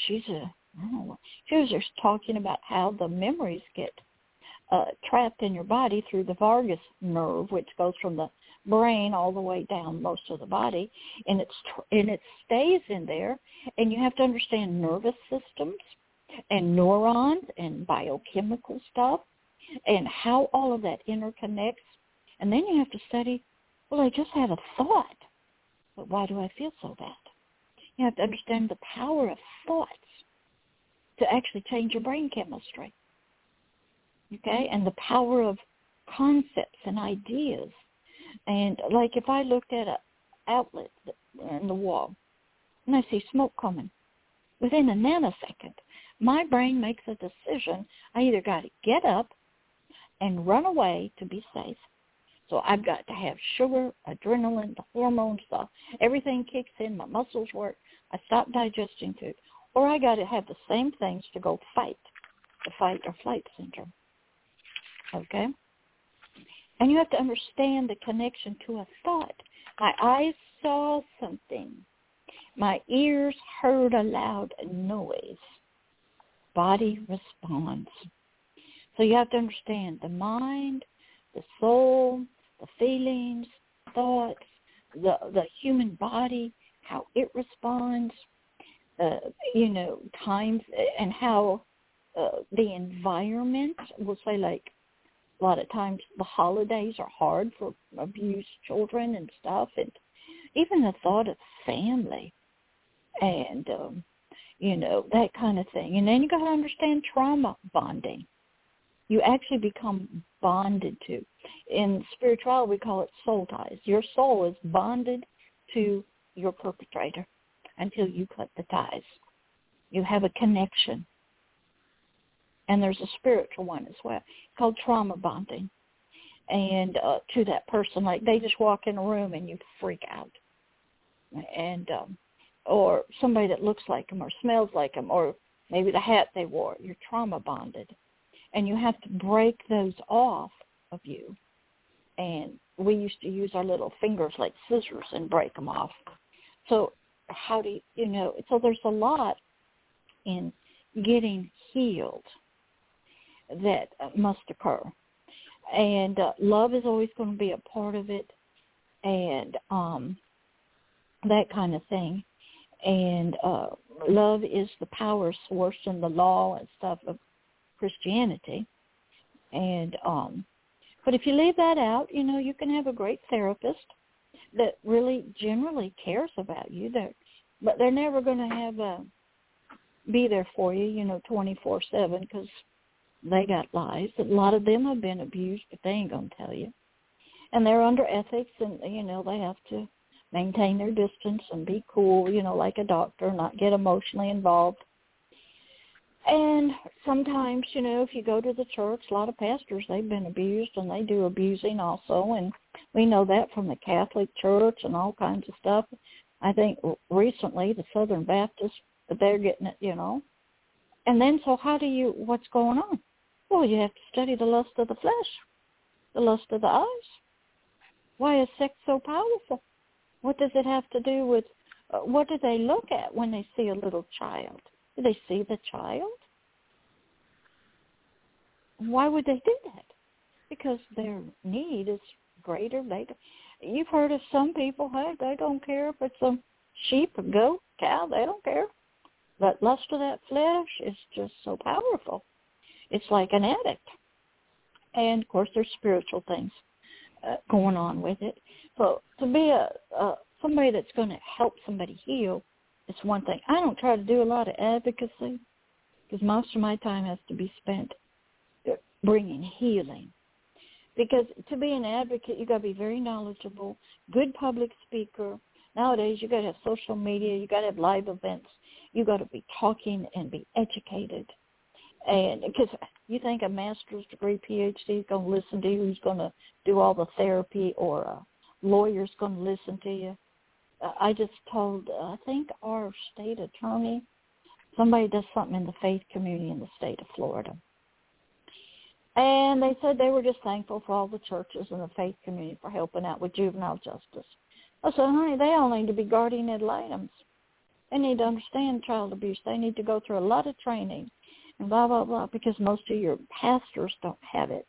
She's a, I don't know, she was just talking about how the memories get uh, trapped in your body through the vagus nerve, which goes from the brain all the way down most of the body, and it's and it stays in there. And you have to understand nervous systems and neurons and biochemical stuff. and how all of that interconnects. And then you have to study, well, I just had a thought, but why do I feel so bad? You have to understand the power of thoughts to actually change your brain chemistry. Okay? And the power of concepts and ideas. And like if I looked at an outlet in the wall and I see smoke coming, within a nanosecond, my brain makes a decision. I either got to get up and run away to be safe. So I've got to have sugar, adrenaline, the hormones, the, everything kicks in, my muscles work. I stop digesting food. Or I got to have the same things to go fight, the fight or flight syndrome. Okay? And you have to understand the connection to a thought. My eyes saw something. My ears heard a loud noise. Body responds. So you have to understand the mind, the soul, the feelings, thoughts, the the human body, how it responds, uh, you know, times and how uh, the environment. We'll say like a lot of times the holidays are hard for abused children and stuff, and even the thought of family and um, you know that kind of thing. And then you got to understand trauma bonding. You actually become bonded to. In spirituality, we call it soul ties. Your soul is bonded to your perpetrator until you cut the ties. You have a connection. And there's a spiritual one as well called trauma bonding. And uh, to that person, like they just walk in a room and you freak out. And um, or somebody that looks like them or smells like them or maybe the hat they wore. You're trauma bonded. And you have to break those off of you. And we used to use our little fingers like scissors and break them off. So how do you, you know, so there's a lot in getting healed that must occur. And uh, love is always going to be a part of it and um that kind of thing and uh, love is the power source and the law and stuff of Christianity. And um, but if you leave that out, you know, you can have a great therapist that really generally cares about you. That, but they're never going to have a be there for you, you know, twenty four seven because they got lies. A lot of them have been abused, but they ain't to tell you. And they're under ethics, and you know they have to maintain their distance and be cool, you know, like a doctor, not get emotionally involved. And sometimes, you know, if you go to the church, a lot of pastors, they've been abused and they do abusing also. And we know that from the Catholic Church and all kinds of stuff. I think recently the Southern Baptists, they're getting it, you know. And then so how do you, what's going on? Well, you have to study the lust of the flesh, the lust of the eyes. Why is sex so powerful? What does it have to do with uh, what do they look at when they see a little child? Do they see the child? Why would they do that? Because their need is greater. They, you've heard of some people, hey, they don't care if it's a sheep, a goat, cow. They don't care. But lust of that flesh is just so powerful. It's like an addict. And of course, there's spiritual things uh, going on with it. So to be a, a somebody that's going to help somebody heal is one thing. I don't try to do a lot of advocacy because most of my time has to be spent uh, bringing healing. Because to be an advocate, you got to be very knowledgeable, good public speaker. Nowadays, you got to have social media, you got to have live events, you got to be talking and be educated. And because you think a master's degree PhD is going to listen to you, who's going to do all the therapy, or a lawyer's going to listen to you. Uh, I just told, uh, I think our state attorney, somebody does something in the faith community in the state of Florida. And they said they were just thankful for all the churches and the faith community for helping out with juvenile justice. I said, honey, they all need to be guardian ad litems. They need to understand child abuse. They need to go through a lot of training and blah, blah, blah, because most of your pastors don't have it.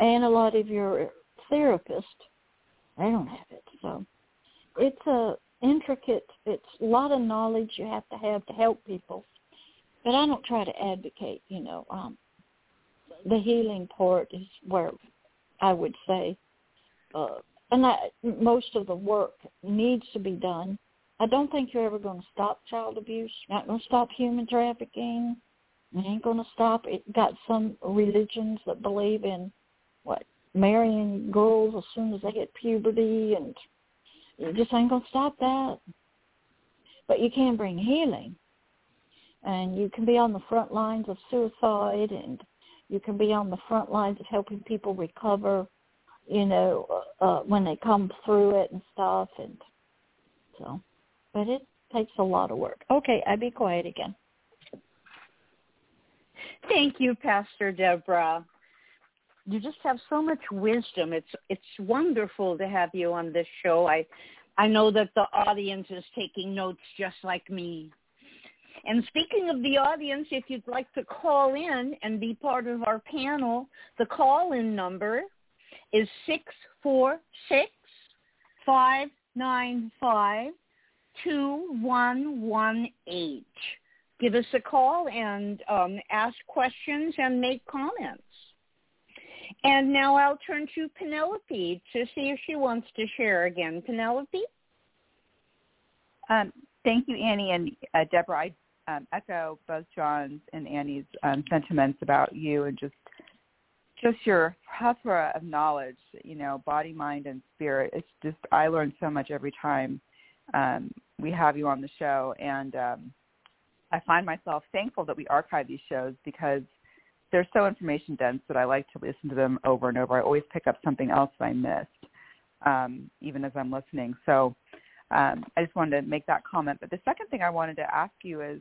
And a lot of your therapists, they don't have it. So it's a intricate, it's a lot of knowledge you have to have to help people. But I don't try to advocate, you know, um, the healing part is where I would say, uh, and that most of the work needs to be done. I don't think you're ever going to stop child abuse. Not going to stop human trafficking. It ain't going to stop. It got some religions that believe in what marrying girls as soon as they hit puberty, and you just ain't going to stop that. But you can bring healing, and you can be on the front lines of suicide, and you can be on the front lines of helping people recover. You know, uh, uh when they come through it and stuff, and so. But it takes a lot of work. Okay, I be quiet again. Thank you, Pastor Deborah. You just have so much wisdom. It's it's wonderful to have you on this show. I I know that the audience is taking notes just like me. And speaking of the audience, if you'd like to call in and be part of our panel, the call-in number is six four six five nine five two one one eight give us a call and um, ask questions and make comments. And now I'll turn to Penelope to see if she wants to share again. Penelope? Um, thank you, Annie and uh, Deborah. I um, echo both John's and Annie's um, sentiments about you and just just your plethora of knowledge, you know, body, mind, and spirit. It's just I learn so much every time um, we have you on the show, and um, I find myself thankful that we archive these shows because they're so information dense that I like to listen to them over and over. I always pick up something else that I missed, um, even as I'm listening. So um, I just wanted to make that comment. But the second thing I wanted to ask you is,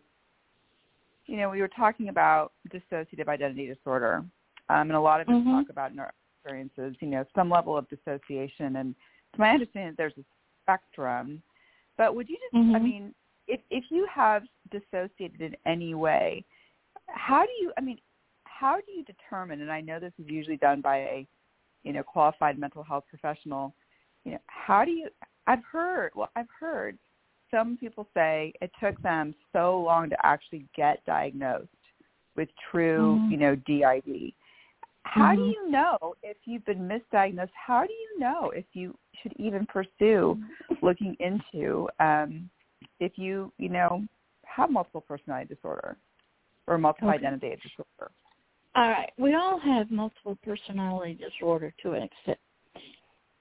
you know, we were talking about dissociative identity disorder, um, and a lot of us mm-hmm. talk about in our experiences, you know, some level of dissociation. And to my understanding, there's a spectrum. But would you just, mm-hmm. I mean, if if you have dissociated in any way, how do you? I mean, how do you determine? And I know this is usually done by a, you know, qualified mental health professional. You know, how do you? I've heard. Well, I've heard some people say it took them so long to actually get diagnosed with true, mm-hmm. you know, DID. How mm-hmm. do you know if you've been misdiagnosed? How do you know if you should even pursue looking into um, if you, you know, have multiple personality disorder or multiple okay. identity disorder. All right. We all have multiple personality disorder to an extent.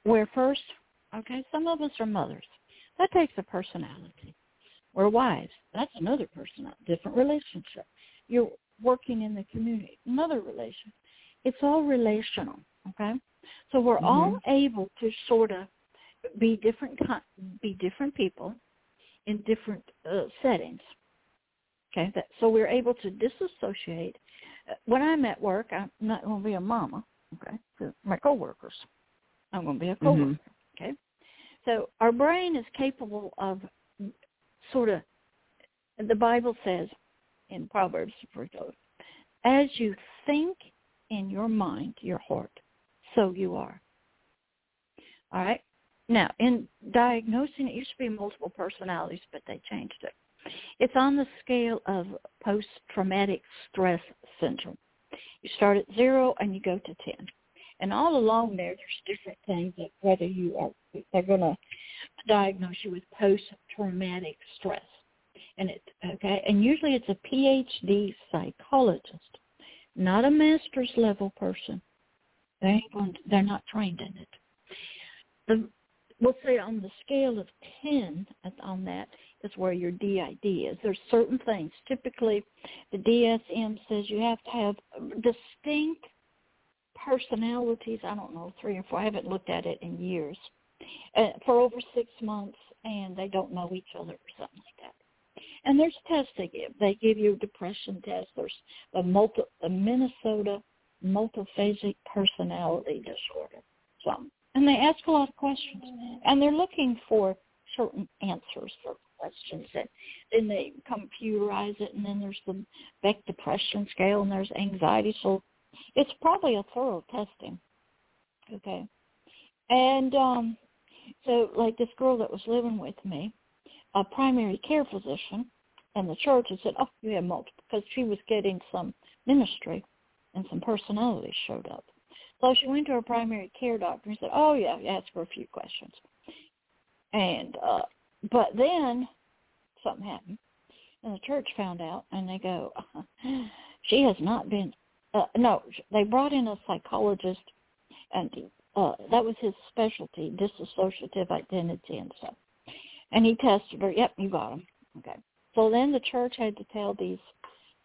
We're first, okay, some of us are mothers. That takes a personality. We're wives. That's another personality, different relationship. You're working in the community, another relation. It's all relational, okay? So we're mm-hmm. all able to sort of be different be different people in different uh, settings. Okay, that, so we're able to disassociate. Uh, when I'm at work, I'm not going to be a mama. Okay, to my coworkers, I'm going to be a coworker. Mm-hmm. Okay, so our brain is capable of sort of. The Bible says in Proverbs, as you think in your mind, your heart, so you are. All right. Now, in diagnosing, it used to be multiple personalities, but they changed it. It's on the scale of post-traumatic stress syndrome. You start at zero and you go to 10. And all along there, there's different things that whether you are, they're going to diagnose you with post-traumatic stress. And it, okay, and usually it's a PhD psychologist, not a master's level person. They they're not trained in it. The we'll say on the scale of 10 on that is where your DID is. There's certain things. Typically, the DSM says you have to have distinct personalities. I don't know, three or four. I haven't looked at it in years. Uh, for over six months, and they don't know each other or something like that. And there's tests they give. They give you a depression test. There's a multi, a Minnesota multiphasic personality disorder. Something and they ask a lot of questions, and they're looking for certain answers for questions. And then they computerize it, and then there's the Beck Depression Scale, and there's anxiety. So it's probably a thorough testing. Okay, and um, so like this girl that was living with me, a primary care physician, and the church had said, "Oh, you have multiple," because she was getting some ministry and some personalities showed up. So she went to her primary care doctor and said, "Oh yeah, ask her a few questions." And uh but then something happened, and the church found out, and they go, "She has not been." Uh, no, they brought in a psychologist, and uh that was his specialty, dissociative identity and stuff. And he tested her. Yep, you got him. Okay. So then the church had to tell these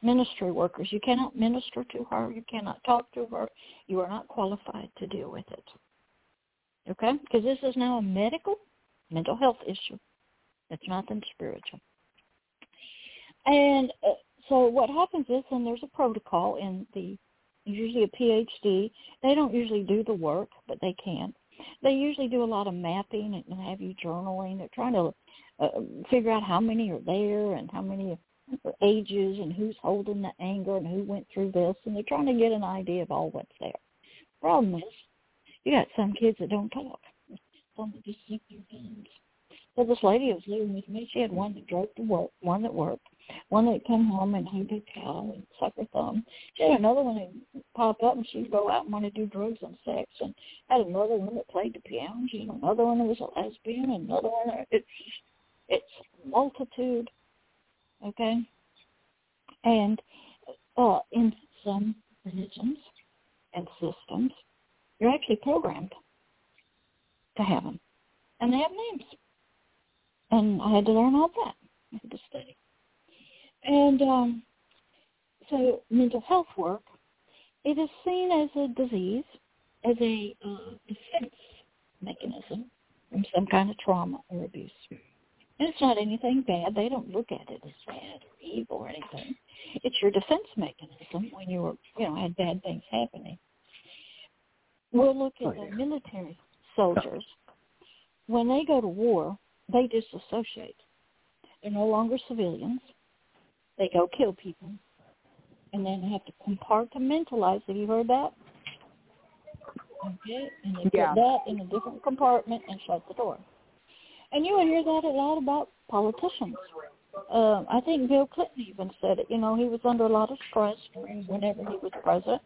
ministry workers, you cannot minister to her, you cannot talk to her, you are not qualified to deal with it. Okay? Because this is now a medical, mental health issue. It's nothing spiritual. And uh, so what happens is, and there's a protocol in the, usually a PhD, they don't usually do the work, but they can. They usually do a lot of mapping and have you journaling. They're trying to uh, figure out how many are there and how many ages and who's holding the anger and who went through this, and they're trying to get an idea of all what's there. Problem is, you got some kids that don't talk. Some that just stick their thumbs. So this lady was living with me. She had one that drove to work, one that worked, one that come home and hugged a cow and suck her thumb. She had another one that pop up and she'd go out and want to do drugs and sex, and had another one that played the piano. She had another one that was a lesbian, another one that it's it's multitude okay? And uh, in some religions and systems, you're actually programmed to have them. And they have names. And I had to learn all that. I had to study. And um, so mental health work, it is seen as a disease, as a uh, defense mechanism from some kind of trauma or abuse. It's not anything bad. They don't look at it as bad or evil or anything. It's your defense mechanism when you were, you know, had bad things happening. We'll look at oh, yeah. the military soldiers. When they go to war, they disassociate. They're no longer civilians. They go kill people. And then they have to compartmentalize. Have you heard that? Okay. And they yeah. put that in a different compartment and shut the door. And you would hear that a lot about politicians. Um, I think Bill Clinton even said it. You know, he was under a lot of stress whenever he was president,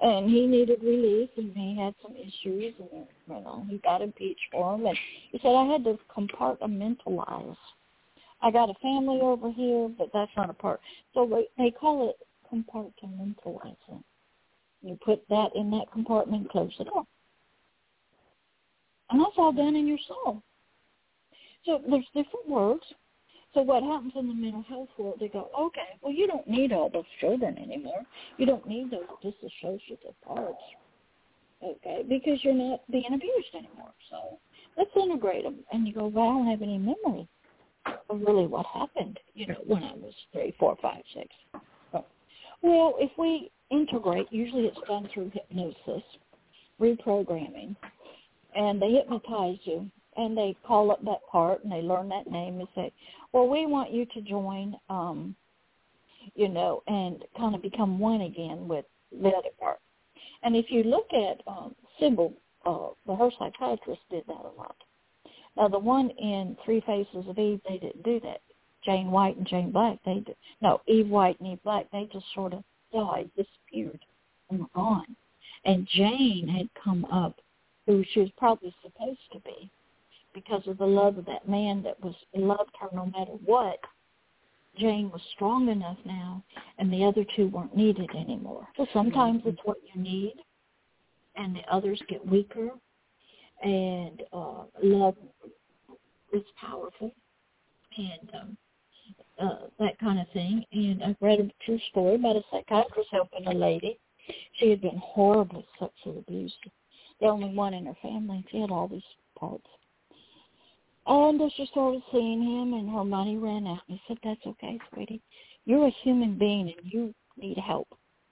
and he needed relief, and he had some issues, and you know, he got impeached for him. And he said, I had to compartmentalize. I got a family over here, but that's not a part. So they, call it compartmentalizing. You put that in that compartment, close the door. And that's all done in your soul. So there's different words. So what happens in the mental health world, they go, okay, well, you don't need all those children anymore. You don't need those disassociative parts, okay, because you're not being abused anymore. So let's integrate them. And you go, well, I don't have any memory of really what happened, you know, when I was three, four, five, six. Well, if we integrate, usually it's done through hypnosis, reprogramming, and they hypnotize you and they call up that part and they learn that name and say, well, we want you to join, um, you know, and kind of become one again with the other part. And if you look at um, Sybil, uh, the her psychiatrist did that a lot. Now the one in Three Faces of Eve, they didn't do that. Jane White and Jane Black, they did. No, Eve White and Eve Black, they just sort of died, disappeared, and were gone. And Jane had come up, who she was probably supposed to be, because of the love of that man that was loved her no matter what. Jane was strong enough now, and the other two weren't needed anymore. So sometimes it's what you need, and the others get weaker, and uh, love is powerful, and um, uh, that kind of thing. And I've read a true story about a psychiatrist helping a lady. She had been horribly sexually abused. The only one in her family. She had all these parts. And as she started seeing him and her money ran out, he said, that's okay, sweetie. You're a human being and you need help.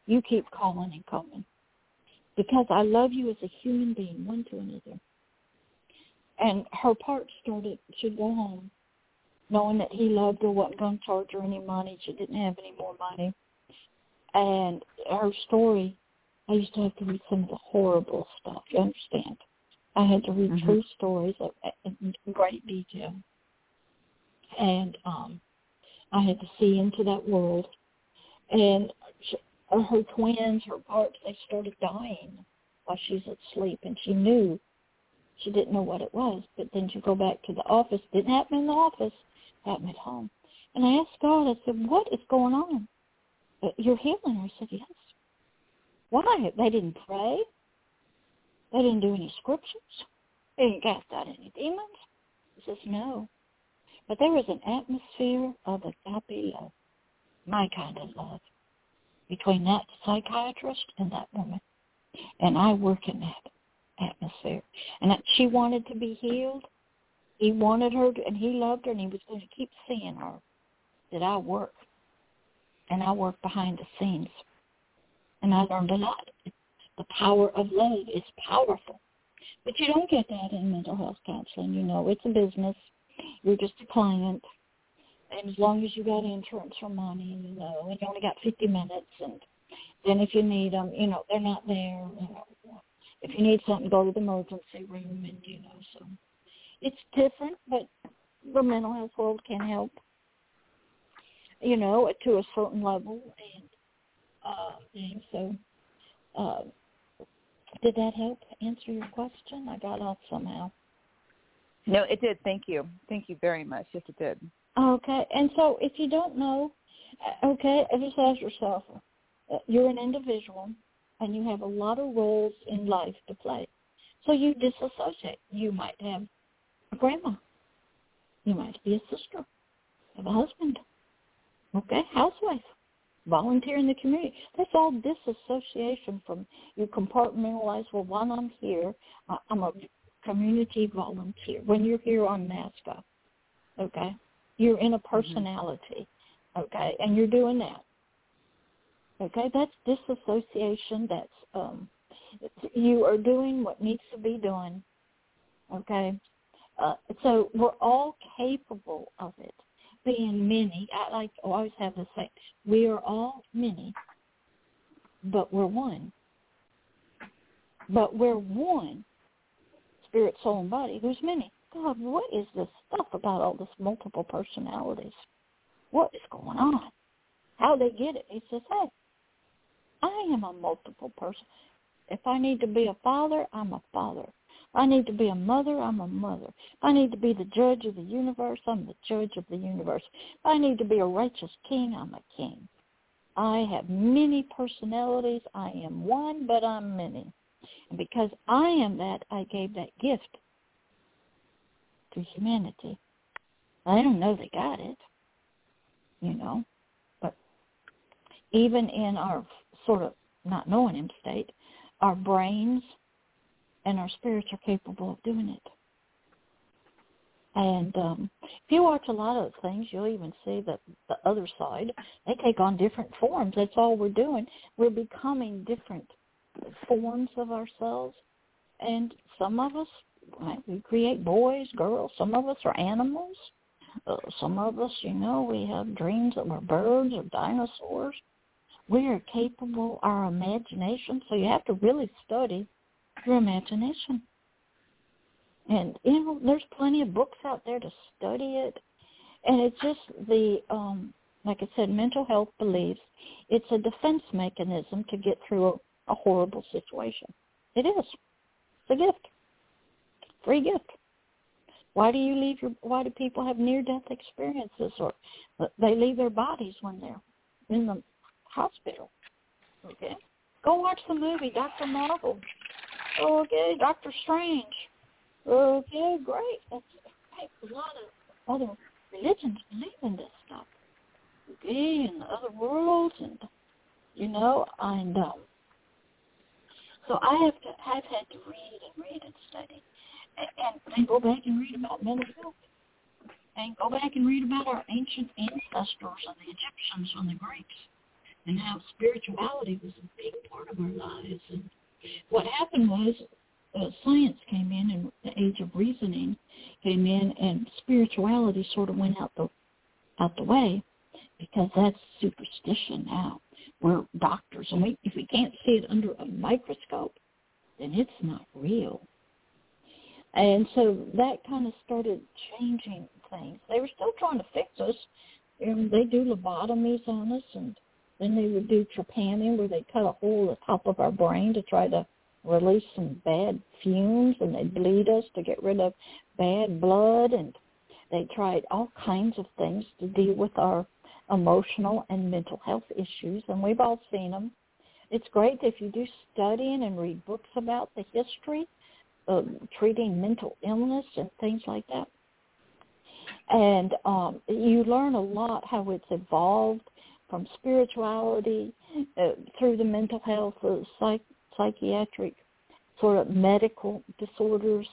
You keep calling and calling. Because I love you as a human being, one to another. And her part started, she'd go home knowing that he loved her, wasn't going to charge her any money. She didn't have any more money. And her story, I used to have to read some of the horrible stuff, you understand? I had to read mm-hmm. true stories in great detail, and um, I had to see into that world. And uh, her twins, her parts, they started dying while she's asleep, and she knew she didn't know what it was. But then she go back to the office. Didn't happen in the office. Happened at home. And I asked God. I said, "What is going on? Uh, you're healing her." I said, "Yes." Why? They didn't pray. They didn't do any scriptures. They didn't cast out any demons. He says, no. But there was an atmosphere of agape love, my kind of love, between that psychiatrist and that woman. And I work in that atmosphere. And she wanted to be healed. He wanted her to, and he loved her, and he was going to keep seeing her. That I work, and I work behind the scenes, and I learned a lot. The power of love is powerful, but you don't get that in mental health counseling. You know, it's a business. You're just a client, and as long as you got insurance for money, you know, and you only got 50 minutes, and then if you need them, you know, they're not there. You know, if you need something, go to the emergency room, and you know, so it's different, but the mental health world can help, you know, to a certain level and uh. So, uh, did that help answer your question? I got off somehow. No, it did. Thank you. Thank you very much. Yes, it did. Okay, and so if you don't know, uh, okay, just ask yourself, uh, you're an individual and you have a lot of roles in life to play. So you disassociate. You might have a grandma. You might be a sister, have a husband. Okay, housewife, volunteer in the community. That's all disassociation from you compartmentalize. Well, while I'm here, I'm a community volunteer. When you're here on NAASCA, okay, you're in a mm-hmm. personality, okay, and you're doing that. Okay, that's disassociation. That's um, you are doing what needs to be done. Okay, uh, so we're all capable of it. Being many, I like to always have the same. We are all many, but we're one. But we're one, spirit, soul, and body. Who's many? God, what is this stuff about all this multiple personalities? What is going on? How they get it? He says, hey, I am a multiple person. If I need to be a father, I'm a father. I need to be a mother, I'm a mother. I need to be the judge of the universe, I'm the judge of the universe. I need to be a righteous king, I'm a king. I have many personalities. I am one, but I'm many. And because I am that, I gave that gift to humanity. I don't know they got it, you know, but even in our sort of not knowing him state, our brains and our spirits are capable of doing it. And um, if you watch a lot of things, you'll even see that the other side, they take on different forms. That's all we're doing. We're becoming different forms of ourselves. And some of us, right, we create boys, girls. Some of us are animals. Uh, some of us, you know, we have dreams that we're birds or dinosaurs we are capable, our imagination, so you have to really study your imagination. And, you know, there's plenty of books out there to study it. And it's just the, um, like I said, mental health believes it's a defense mechanism to get through a, a horrible situation. It is. It's a gift. Free gift. Why do you leave your? Why do people have near-death experiences, or they leave their bodies when they're in the hospital. Okay? Go watch the movie Dr. Marvel. Okay, Doctor Strange. Okay, great. That's hey, a lot of other religions believe in this stuff. Okay, and the other worlds and you know, and um so I have to I've had to read and read and study and, and then go back and read about mental health. And go back and read about our ancient ancestors and the Egyptians and the Greeks and how spirituality was a big part of our lives. And what happened was uh, science came in and the age of reasoning came in and spirituality sort of went out the out the way because that's superstition now. We're doctors and we if we can't see it under a microscope, then it's not real. And so that kind of started changing things. They were still trying to fix us. And they do lobotomies on us and and they would do trepanning where they cut a hole in the top of our brain to try to release some bad fumes and they'd bleed us to get rid of bad blood and they tried all kinds of things to deal with our emotional and mental health issues and we've all seen them. It's great if you do studying and read books about the history of treating mental illness and things like that. And um, you learn a lot how it's evolved from spirituality uh, through the mental health, uh, psych- psychiatric sort of medical disorders.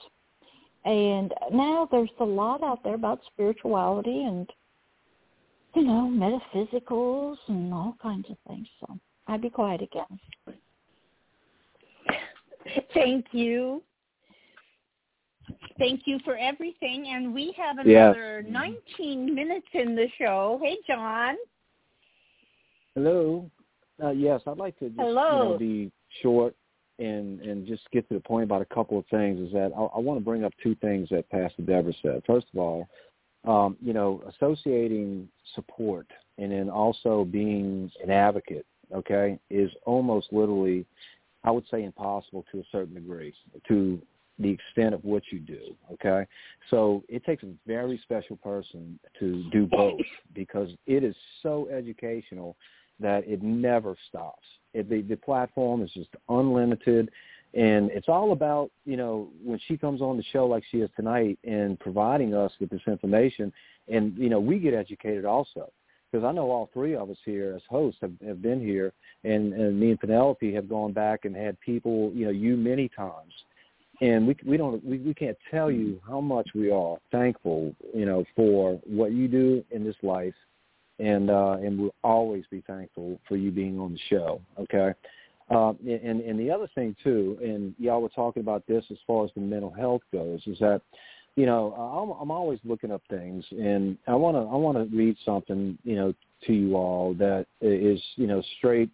And now there's a lot out there about spirituality and, you know, metaphysicals and all kinds of things. So I'd be quiet again. Thank you. Thank you for everything. And we have another yes. 19 minutes in the show. Hey, John. Hello. Uh, yes, I'd like to just Hello. you know, be short and and just get to the point about a couple of things. Is that I, I want to bring up two things that Pastor Deborah said. First of all, um, you know, associating support and then also being an advocate, okay, is almost literally, I would say, impossible to a certain degree. To the extent of what you do. Okay, so it takes a very special person to do both because it is so educational that it never stops. It, the, the platform is just unlimited, and it's all about you know when she comes on the show like she is tonight and providing us with this information, and you know we get educated also. Because I know all three of us here as hosts have, have been here, and, and me and Penelope have gone back and had people, you know, you many times. And we we don't we, we can't tell you how much we are thankful you know for what you do in this life and uh and we'll always be thankful for you being on the show okay uh and and the other thing too and y'all were talking about this as far as the mental health goes is that you know i'm i'm always looking up things and i want to i want to read something you know to you all that is you know straight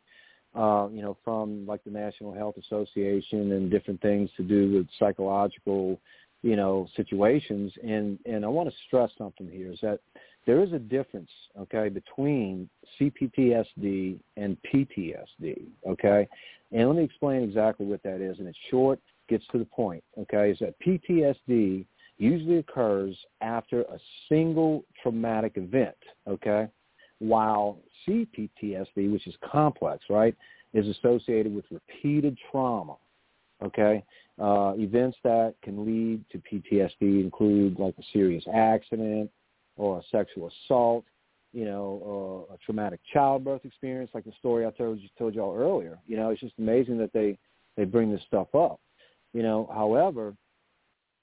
uh, you know, from like the National Health Association and different things to do with psychological, you know, situations. And and I want to stress something here is that there is a difference, okay, between CPTSD and PTSD, okay. And let me explain exactly what that is. And it's short, gets to the point, okay. Is that PTSD usually occurs after a single traumatic event, okay while CPTSD, which is complex, right, is associated with repeated trauma. Okay, uh, events that can lead to PTSD include like a serious accident or a sexual assault, you know, or a traumatic childbirth experience, like the story I told you told y'all earlier. You know, it's just amazing that they they bring this stuff up. You know, however,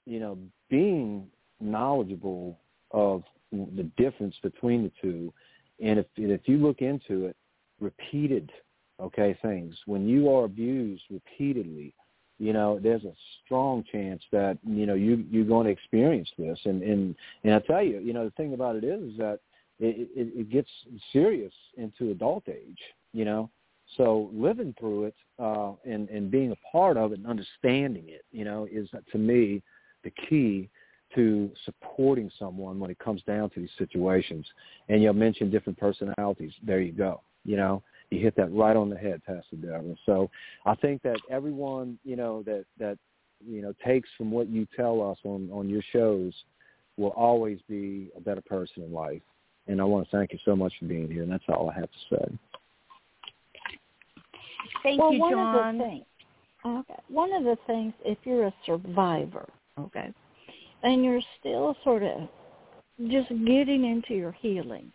you know, being knowledgeable of the difference between the two and if if you look into it, repeated okay things when you are abused repeatedly, you know there's a strong chance that you know you you're going to experience this. And and and I tell you, you know the thing about it is, is that it, it, it gets serious into adult age. You know, so living through it uh, and and being a part of it and understanding it, you know, is to me the key to supporting someone when it comes down to these situations. And you mentioned different personalities. There you go. You know, you hit that right on the head, Pastor Darren. So I think that everyone, you know, that that you know takes from what you tell us on on your shows will always be a better person in life. And I want to thank you so much for being here. And that's all I have to say. Thank well, you, one John. of the things, okay, one of the things, if you're a survivor, okay, and you're still sort of just getting into your healing,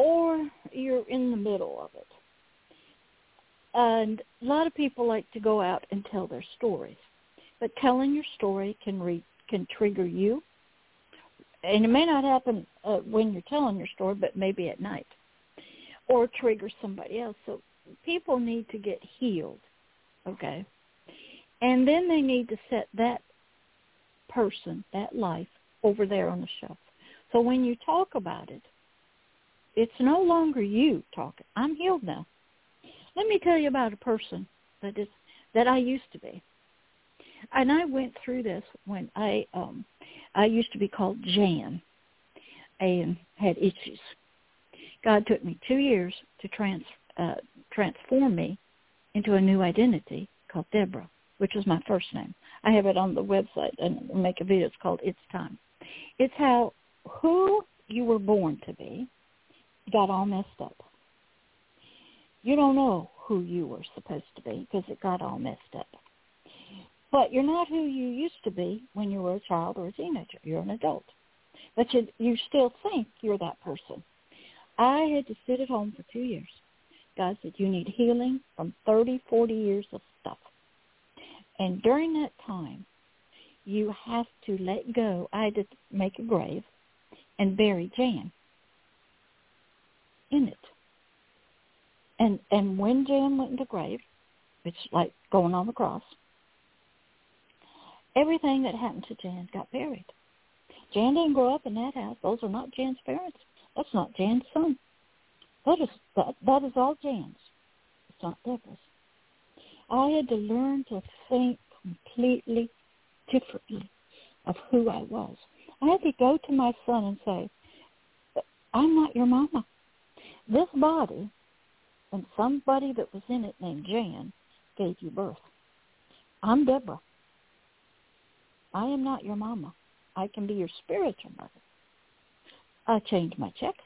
or you're in the middle of it. And a lot of people like to go out and tell their stories, but telling your story can re- can trigger you, and it may not happen uh, when you're telling your story, but maybe at night, or trigger somebody else. So people need to get healed, okay, and then they need to set that person, that life, over there on the shelf. So when you talk about it, it's no longer you talking. I'm healed now. Let me tell you about a person that is that I used to be. And I went through this when I um I used to be called Jan and had issues. God took me two years to trans uh, transform me into a new identity called Deborah, which is my first name. I have it on the website and make a video. It's called It's Time. It's how who you were born to be got all messed up. You don't know who you were supposed to be because it got all messed up. But you're not who you used to be when you were a child or a teenager. You're an adult. But you, you still think you're that person. I had to sit at home for two years. God said, you need healing from 30, 40 years of stuff. And during that time, you have to let go. I had to make a grave and bury Jan in it. And and when Jan went into the grave, it's like going on the cross. Everything that happened to Jan got buried. Jan didn't grow up in that house. Those are not Jan's parents. That's not Jan's son. That is that that is all Jan's. It's not Deborah's. I had to learn to think completely differently of who I was. I had to go to my son and say, I'm not your mama. This body and somebody that was in it named Jan gave you birth. I'm Deborah. I am not your mama. I can be your spiritual mother. I changed my checks.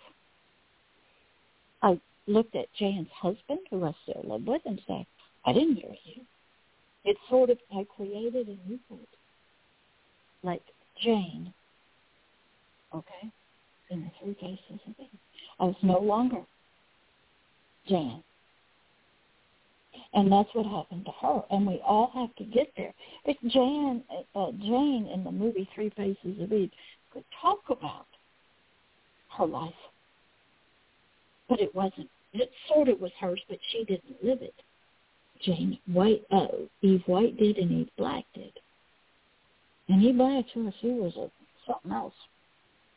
I looked at Jan's husband, who I still live with, and said, I didn't marry you. It's sort of, I created a new word. Like Jane, okay, in the Three Faces of Eve. I was no longer Jan. And that's what happened to her. And we all have to get there. If Jan, uh, Jane in the movie Three Faces of Eve could talk about her life, but it wasn't. It sort of was hers, but she didn't live it. Jane White, uh, Eve White did, and Eve Black did. And Eve Black, sure, she was a, something else.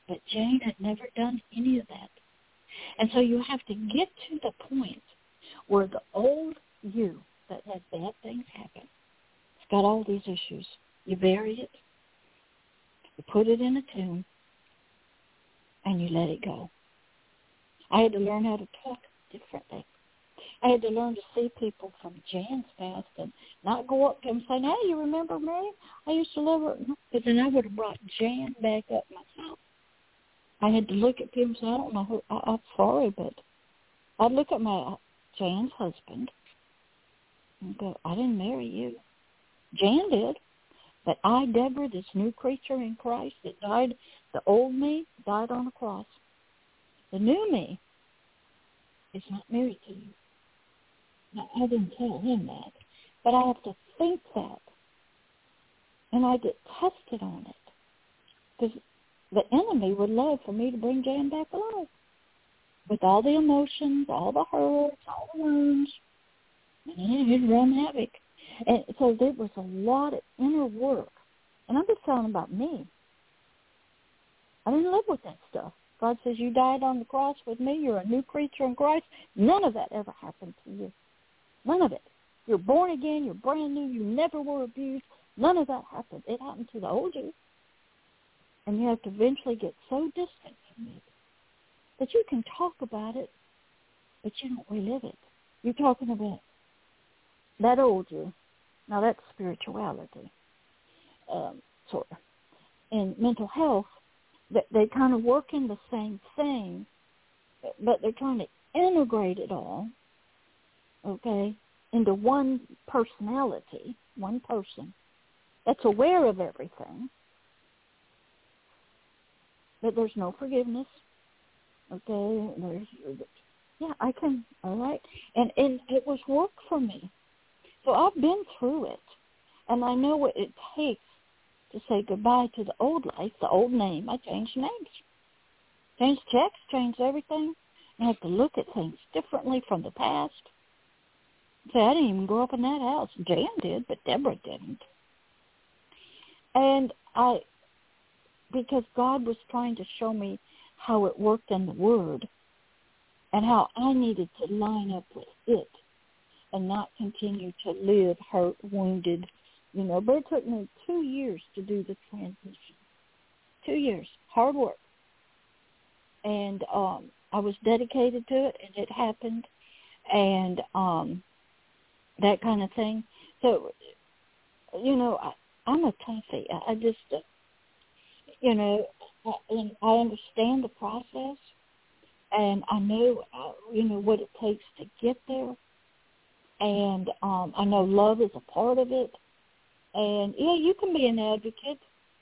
But Jane had never done any of that. And so you have to get to the point where the old you that had bad things happen, it's got all these issues. You bury it, you put it in a tomb, and you let it go. I had to learn how to talk differently. I had to learn to see people from Jan's past and not go up to them saying, hey, you remember me? I used to live her. Because then I would have brought Jan back up myself. I had to look at people and say, I don't know who, I, I'm sorry, but I'd look at my Jan's husband and go, I didn't marry you. Jan did. But I, Deborah, this new creature in Christ that died, the old me died on a cross. The new me is not married to you. Now, I didn't tell him that, but I have to think that. And I get tested on it. Because the enemy would love for me to bring Jan back alive. With all the emotions, all the hurts, all the wounds. And he'd run havoc. And so there was a lot of inner work. And I'm just telling about me. I didn't live with that stuff. God says, you died on the cross with me. You're a new creature in Christ. None of that ever happened to you. None of it. You're born again. You're brand new. You never were abused. None of that happened. It happened to the old you. And you have to eventually get so distant from it that you can talk about it, but you don't relive it. You're talking about that old you. Now that's spirituality, um, sort of. In mental health, they, they kind of work in the same thing, but they're trying to integrate it all, okay, into one personality, one person that's aware of everything, but there's no forgiveness. Okay, there's yeah, I can all right, and and it was work for me, so I've been through it, and I know what it takes to say goodbye to the old life, the old name. I changed names, changed checks, changed everything. I have to look at things differently from the past. Say, I didn't even grow up in that house. Jan did, but Deborah didn't. And I because God was trying to show me how it worked in the Word and how I needed to line up with it and not continue to live hurt, wounded, you know. But it took me two years to do the transition. Two years, hard work. And um, I was dedicated to it, and it happened, and um, that kind of thing. So, you know, I, I'm a toughie. I, I just, uh, you know, I, and I understand the process, and I know, uh, you know, what it takes to get there, and um, I know love is a part of it. And yeah, you can be an advocate,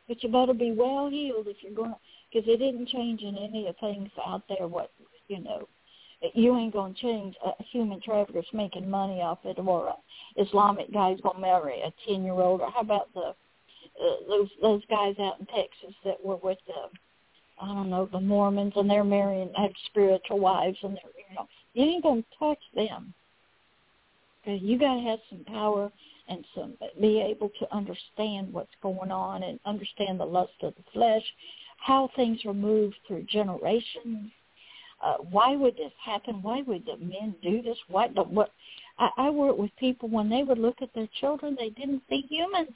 but you better be well healed if you're going because it isn't changing any of things out there. What you know, you ain't going to change a human trafficker's making money off it, or a Islamic guy's to marry a ten year old, or how about the uh, those those guys out in Texas that were with the I don't know the Mormons and they're marrying have spiritual wives and they're you know you ain't to touch them because you got to have some power and some be able to understand what's going on and understand the lust of the flesh, how things are moved through generations. Uh, why would this happen? Why would the men do this? Why the what? I, I work with people when they would look at their children, they didn't see humans.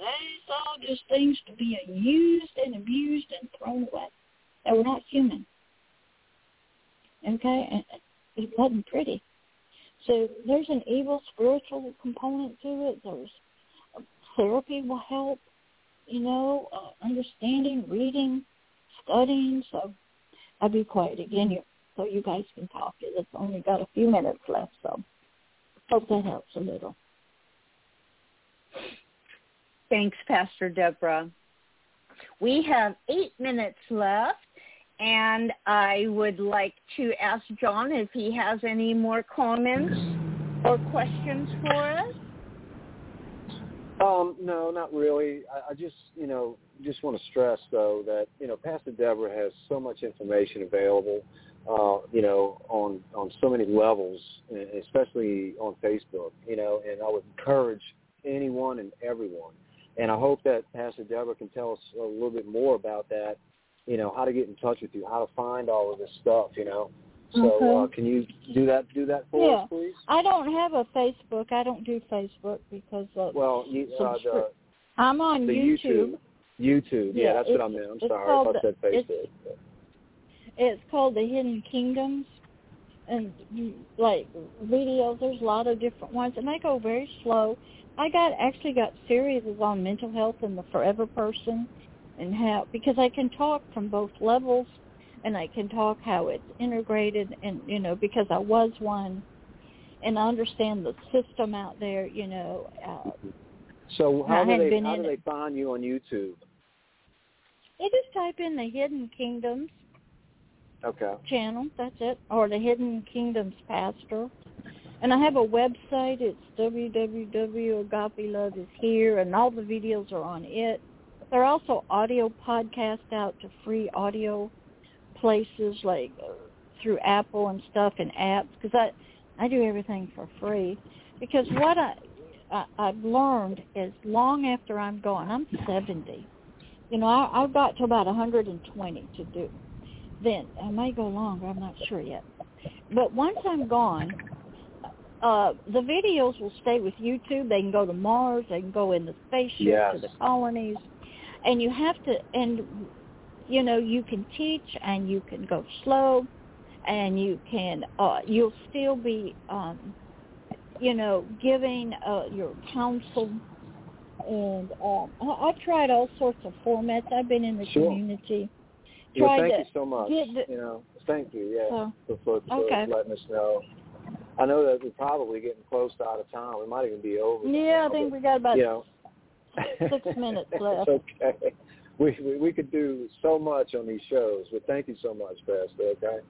They saw just things to be used and abused and thrown away. They were not human. Okay, and it wasn't pretty. So there's an evil spiritual component to it. There's uh, therapy will help, you know, uh, understanding, reading, studying. So I'll be quiet again here so you guys can talk. It's only got a few minutes left, so hope that helps a little. Thanks, Pastor Deborah. We have eight minutes left. And I would like to ask John if he has any more comments or questions for us. Um, no, not really. I, I just, you know, just want to stress though that you know Pastor Deborah has so much information available, uh, you know, on on so many levels, especially on Facebook. You know, and I would encourage anyone and everyone, and I hope that Pastor Deborah can tell us a little bit more about that you know, how to get in touch with you, how to find all of this stuff, you know. So uh, can you do that? Do that for yeah. us, please. I don't have a Facebook. I don't do Facebook because of well, you, uh, the, I'm on YouTube. YouTube. YouTube. Yeah, yeah that's what I meant. I'm sorry if I said Facebook. It's, it's called the Hidden Kingdoms, and like videos. There's a lot of different ones, and they go very slow. I got actually got series on mental health and the Forever Person and how because I can talk from both levels and I can talk how it's integrated and you know because I was one and I understand the system out there you know uh, so how do they how do they find you on YouTube? You just type in the Hidden Kingdoms okay. channel that's it or the Hidden Kingdoms Pastor and I have a website. It's www.agape here and all the videos are on it. There are also audio podcasts out to free audio places like uh, through Apple and stuff and apps because I I do everything for free. Because what I, I I've learned is long after I'm gone I'm 70 you know I, I've got to about 120 to do. Then I may go longer? I'm not sure yet. But once I'm gone uh the videos will stay with YouTube. They can go to Mars. They can go in the spaceship yes. to the colonies. And you have to and you know you can teach and you can go slow and you can uh you'll still be um you know giving uh your counsel. And um I, I've tried all sorts of formats. I've been in the sure. community. Well, thank you so much the, you know. Thank you yeah. Uh, for, for, for okay. letting us know I know that we're probably getting close to out of time. We might even be over. Yeah, now, I think but, we got about you know, six minutes left. okay. We, we we could do so much on these shows, but thank you so much, Pastor. Okay.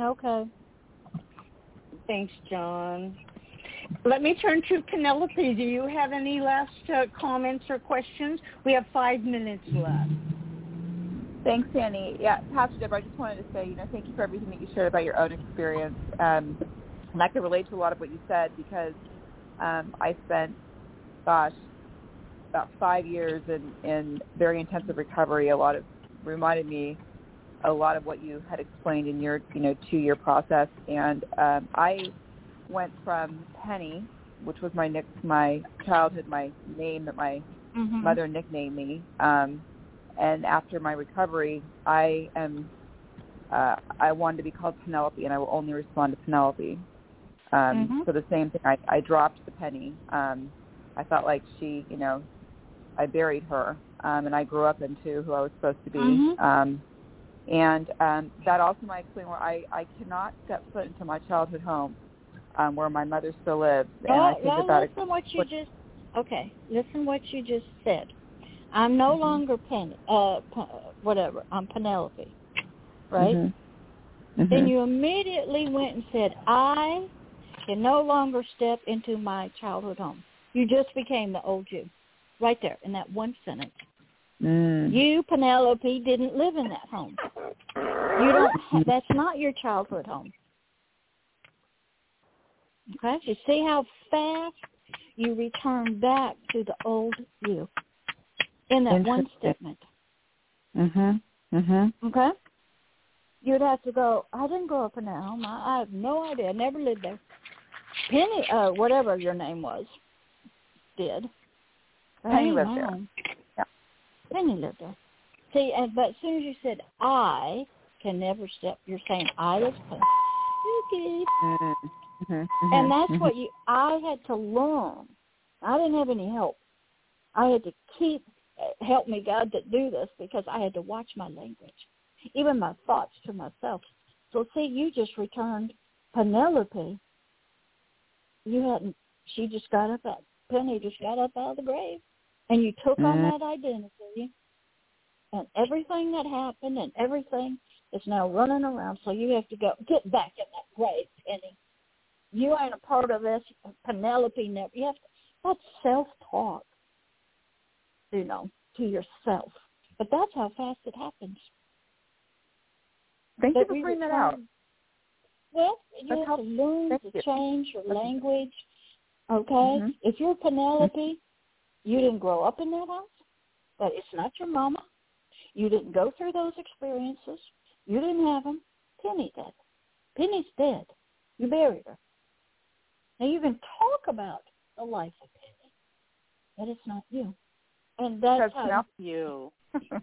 Okay. Thanks, John. Let me turn to Penelope. Do you have any last uh, comments or questions? We have five minutes left. Thanks, Annie. Yeah, Pastor Deborah, I just wanted to say, you know, thank you for everything that you shared about your own experience. Um, and I can relate to a lot of what you said because um, I spent, gosh, about five years in, in very intensive recovery. A lot of reminded me a lot of what you had explained in your you know two year process. And um, I went from Penny, which was my nick my childhood my name that my mm-hmm. mother nicknamed me. Um, and after my recovery, I am uh, I wanted to be called Penelope, and I will only respond to Penelope. Um, Mhm. So the same thing. I, I dropped the penny. Um, I felt like she, you know, I buried her, um, and I grew up into who I was supposed to be. Mhm. Um, and um, that also might explain where I, I cannot step foot into my childhood home, um, where my mother still lives. And I Well, think well that listen what you what- just okay. Listen what you just said. I'm no Mhm. longer Penny. Uh, P- whatever. I'm Penelope, right? Mhm. Then Mhm. you immediately went and said, "I can no longer step into my childhood home." You just became the old you, right there in that one sentence. Mm. You, Penelope, didn't live in that home. You don't. Ha- that's not your childhood home. Okay. You see how fast you return back to the old you in that one statement. Mhm. Mhm. Okay. You'd have to go. I didn't grow up in that home. I, I have no idea. I never lived there. Penny, uh, whatever your name was, did. Penny lived there. Yeah. Penny lived there. See, and but as soon as you said I can never step, you're saying I was Penny. Spooky. Mhm. Mhm. And that's Mhm. what you. I had to learn. I didn't have any help. I had to keep uh, help me God to do this because I had to watch my language, even my thoughts to myself. So see, you just returned Penelope. You hadn't. She just got up out. Penny just got up out of the grave, and you took on Mhm. that identity, and everything that happened and everything is now running around. So you have to go get back in that grave, Penny you ain't a part of this. Penelope never. You have to, that's self-talk, you know, to yourself. But that's how fast it happens. Thank you for bringing that out. Well, you have to learn Thank to you. change your language. Okay, Mhm. if you're Penelope, you didn't grow up in that house, but it's not your mama. You didn't go through those experiences. You didn't have them. Penny did. Penny's dead. You buried her. Now you can talk about the life of Penny, but it's not you. And that's how now- You.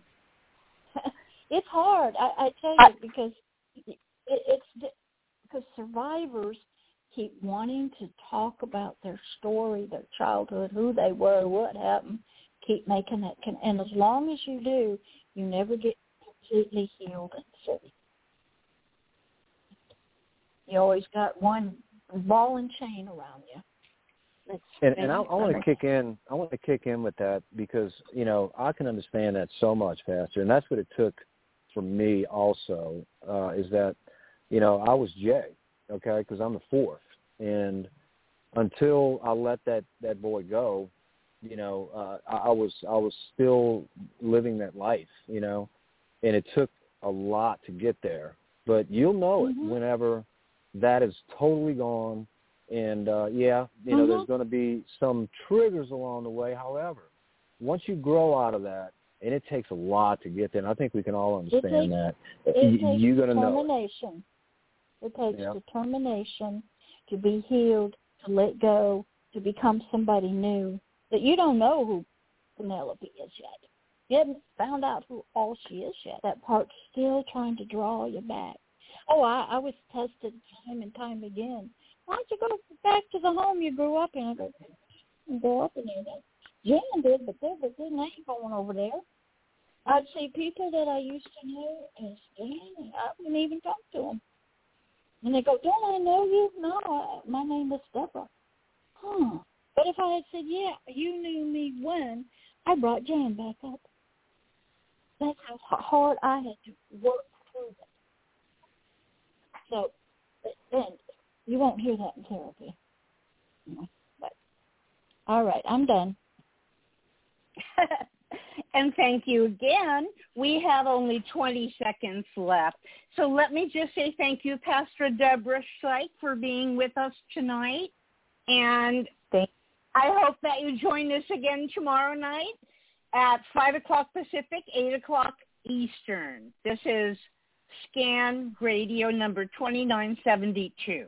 it's hard. I, I tell you I- because it, it's because survivors keep wanting to talk about their story, their childhood, who they were, what happened. Keep making that, con- and as long as you do, you never get completely healed and free. You always got one ball and chain around you. That's And, and I, I want to kick in. I want to kick in with that because you know I can understand that so much faster, and that's what it took for me. Also, uh, is that you know I was Jay, okay, because I'm the fourth, and until I let that that boy go, you know, uh, I, I was I was still living that life, you know, and it took a lot to get there. But you'll know Mhm. it whenever that is totally gone and uh yeah you know Mhm. there's going to be some triggers along the way however once you grow out of that and it takes a lot to get there and i think we can all understand takes- that It Y- takes you're going to know it. determination. It takes Yeah. determination to be healed, to let go, to become somebody new. That you don't know who Penelope is yet. You haven't found out who all she is yet. That part's still trying to draw you back. Oh, I, I was tested time and time again. Why don't you go back to the home you grew up in? I go, "I grow up in there. Jan did, but then they ain't going over there. I'd see people that I used to know as dang, I wouldn't even talk to them. And they go, don't I know you? No, I, my name is Deborah. Huh. But if I had said, yeah, you knew me when, I brought Jan back up. That's how hard I had to work through it. So, then you won't hear that in therapy. But, all right, I'm done. and thank you again. We have only 20 seconds left. So let me just say thank you, Pastor Deborah Schleich, for being with us tonight. And Thank- I hope that you join us again tomorrow night at 5 o'clock Pacific, 8 o'clock Eastern. This is Scan Radio number 2972.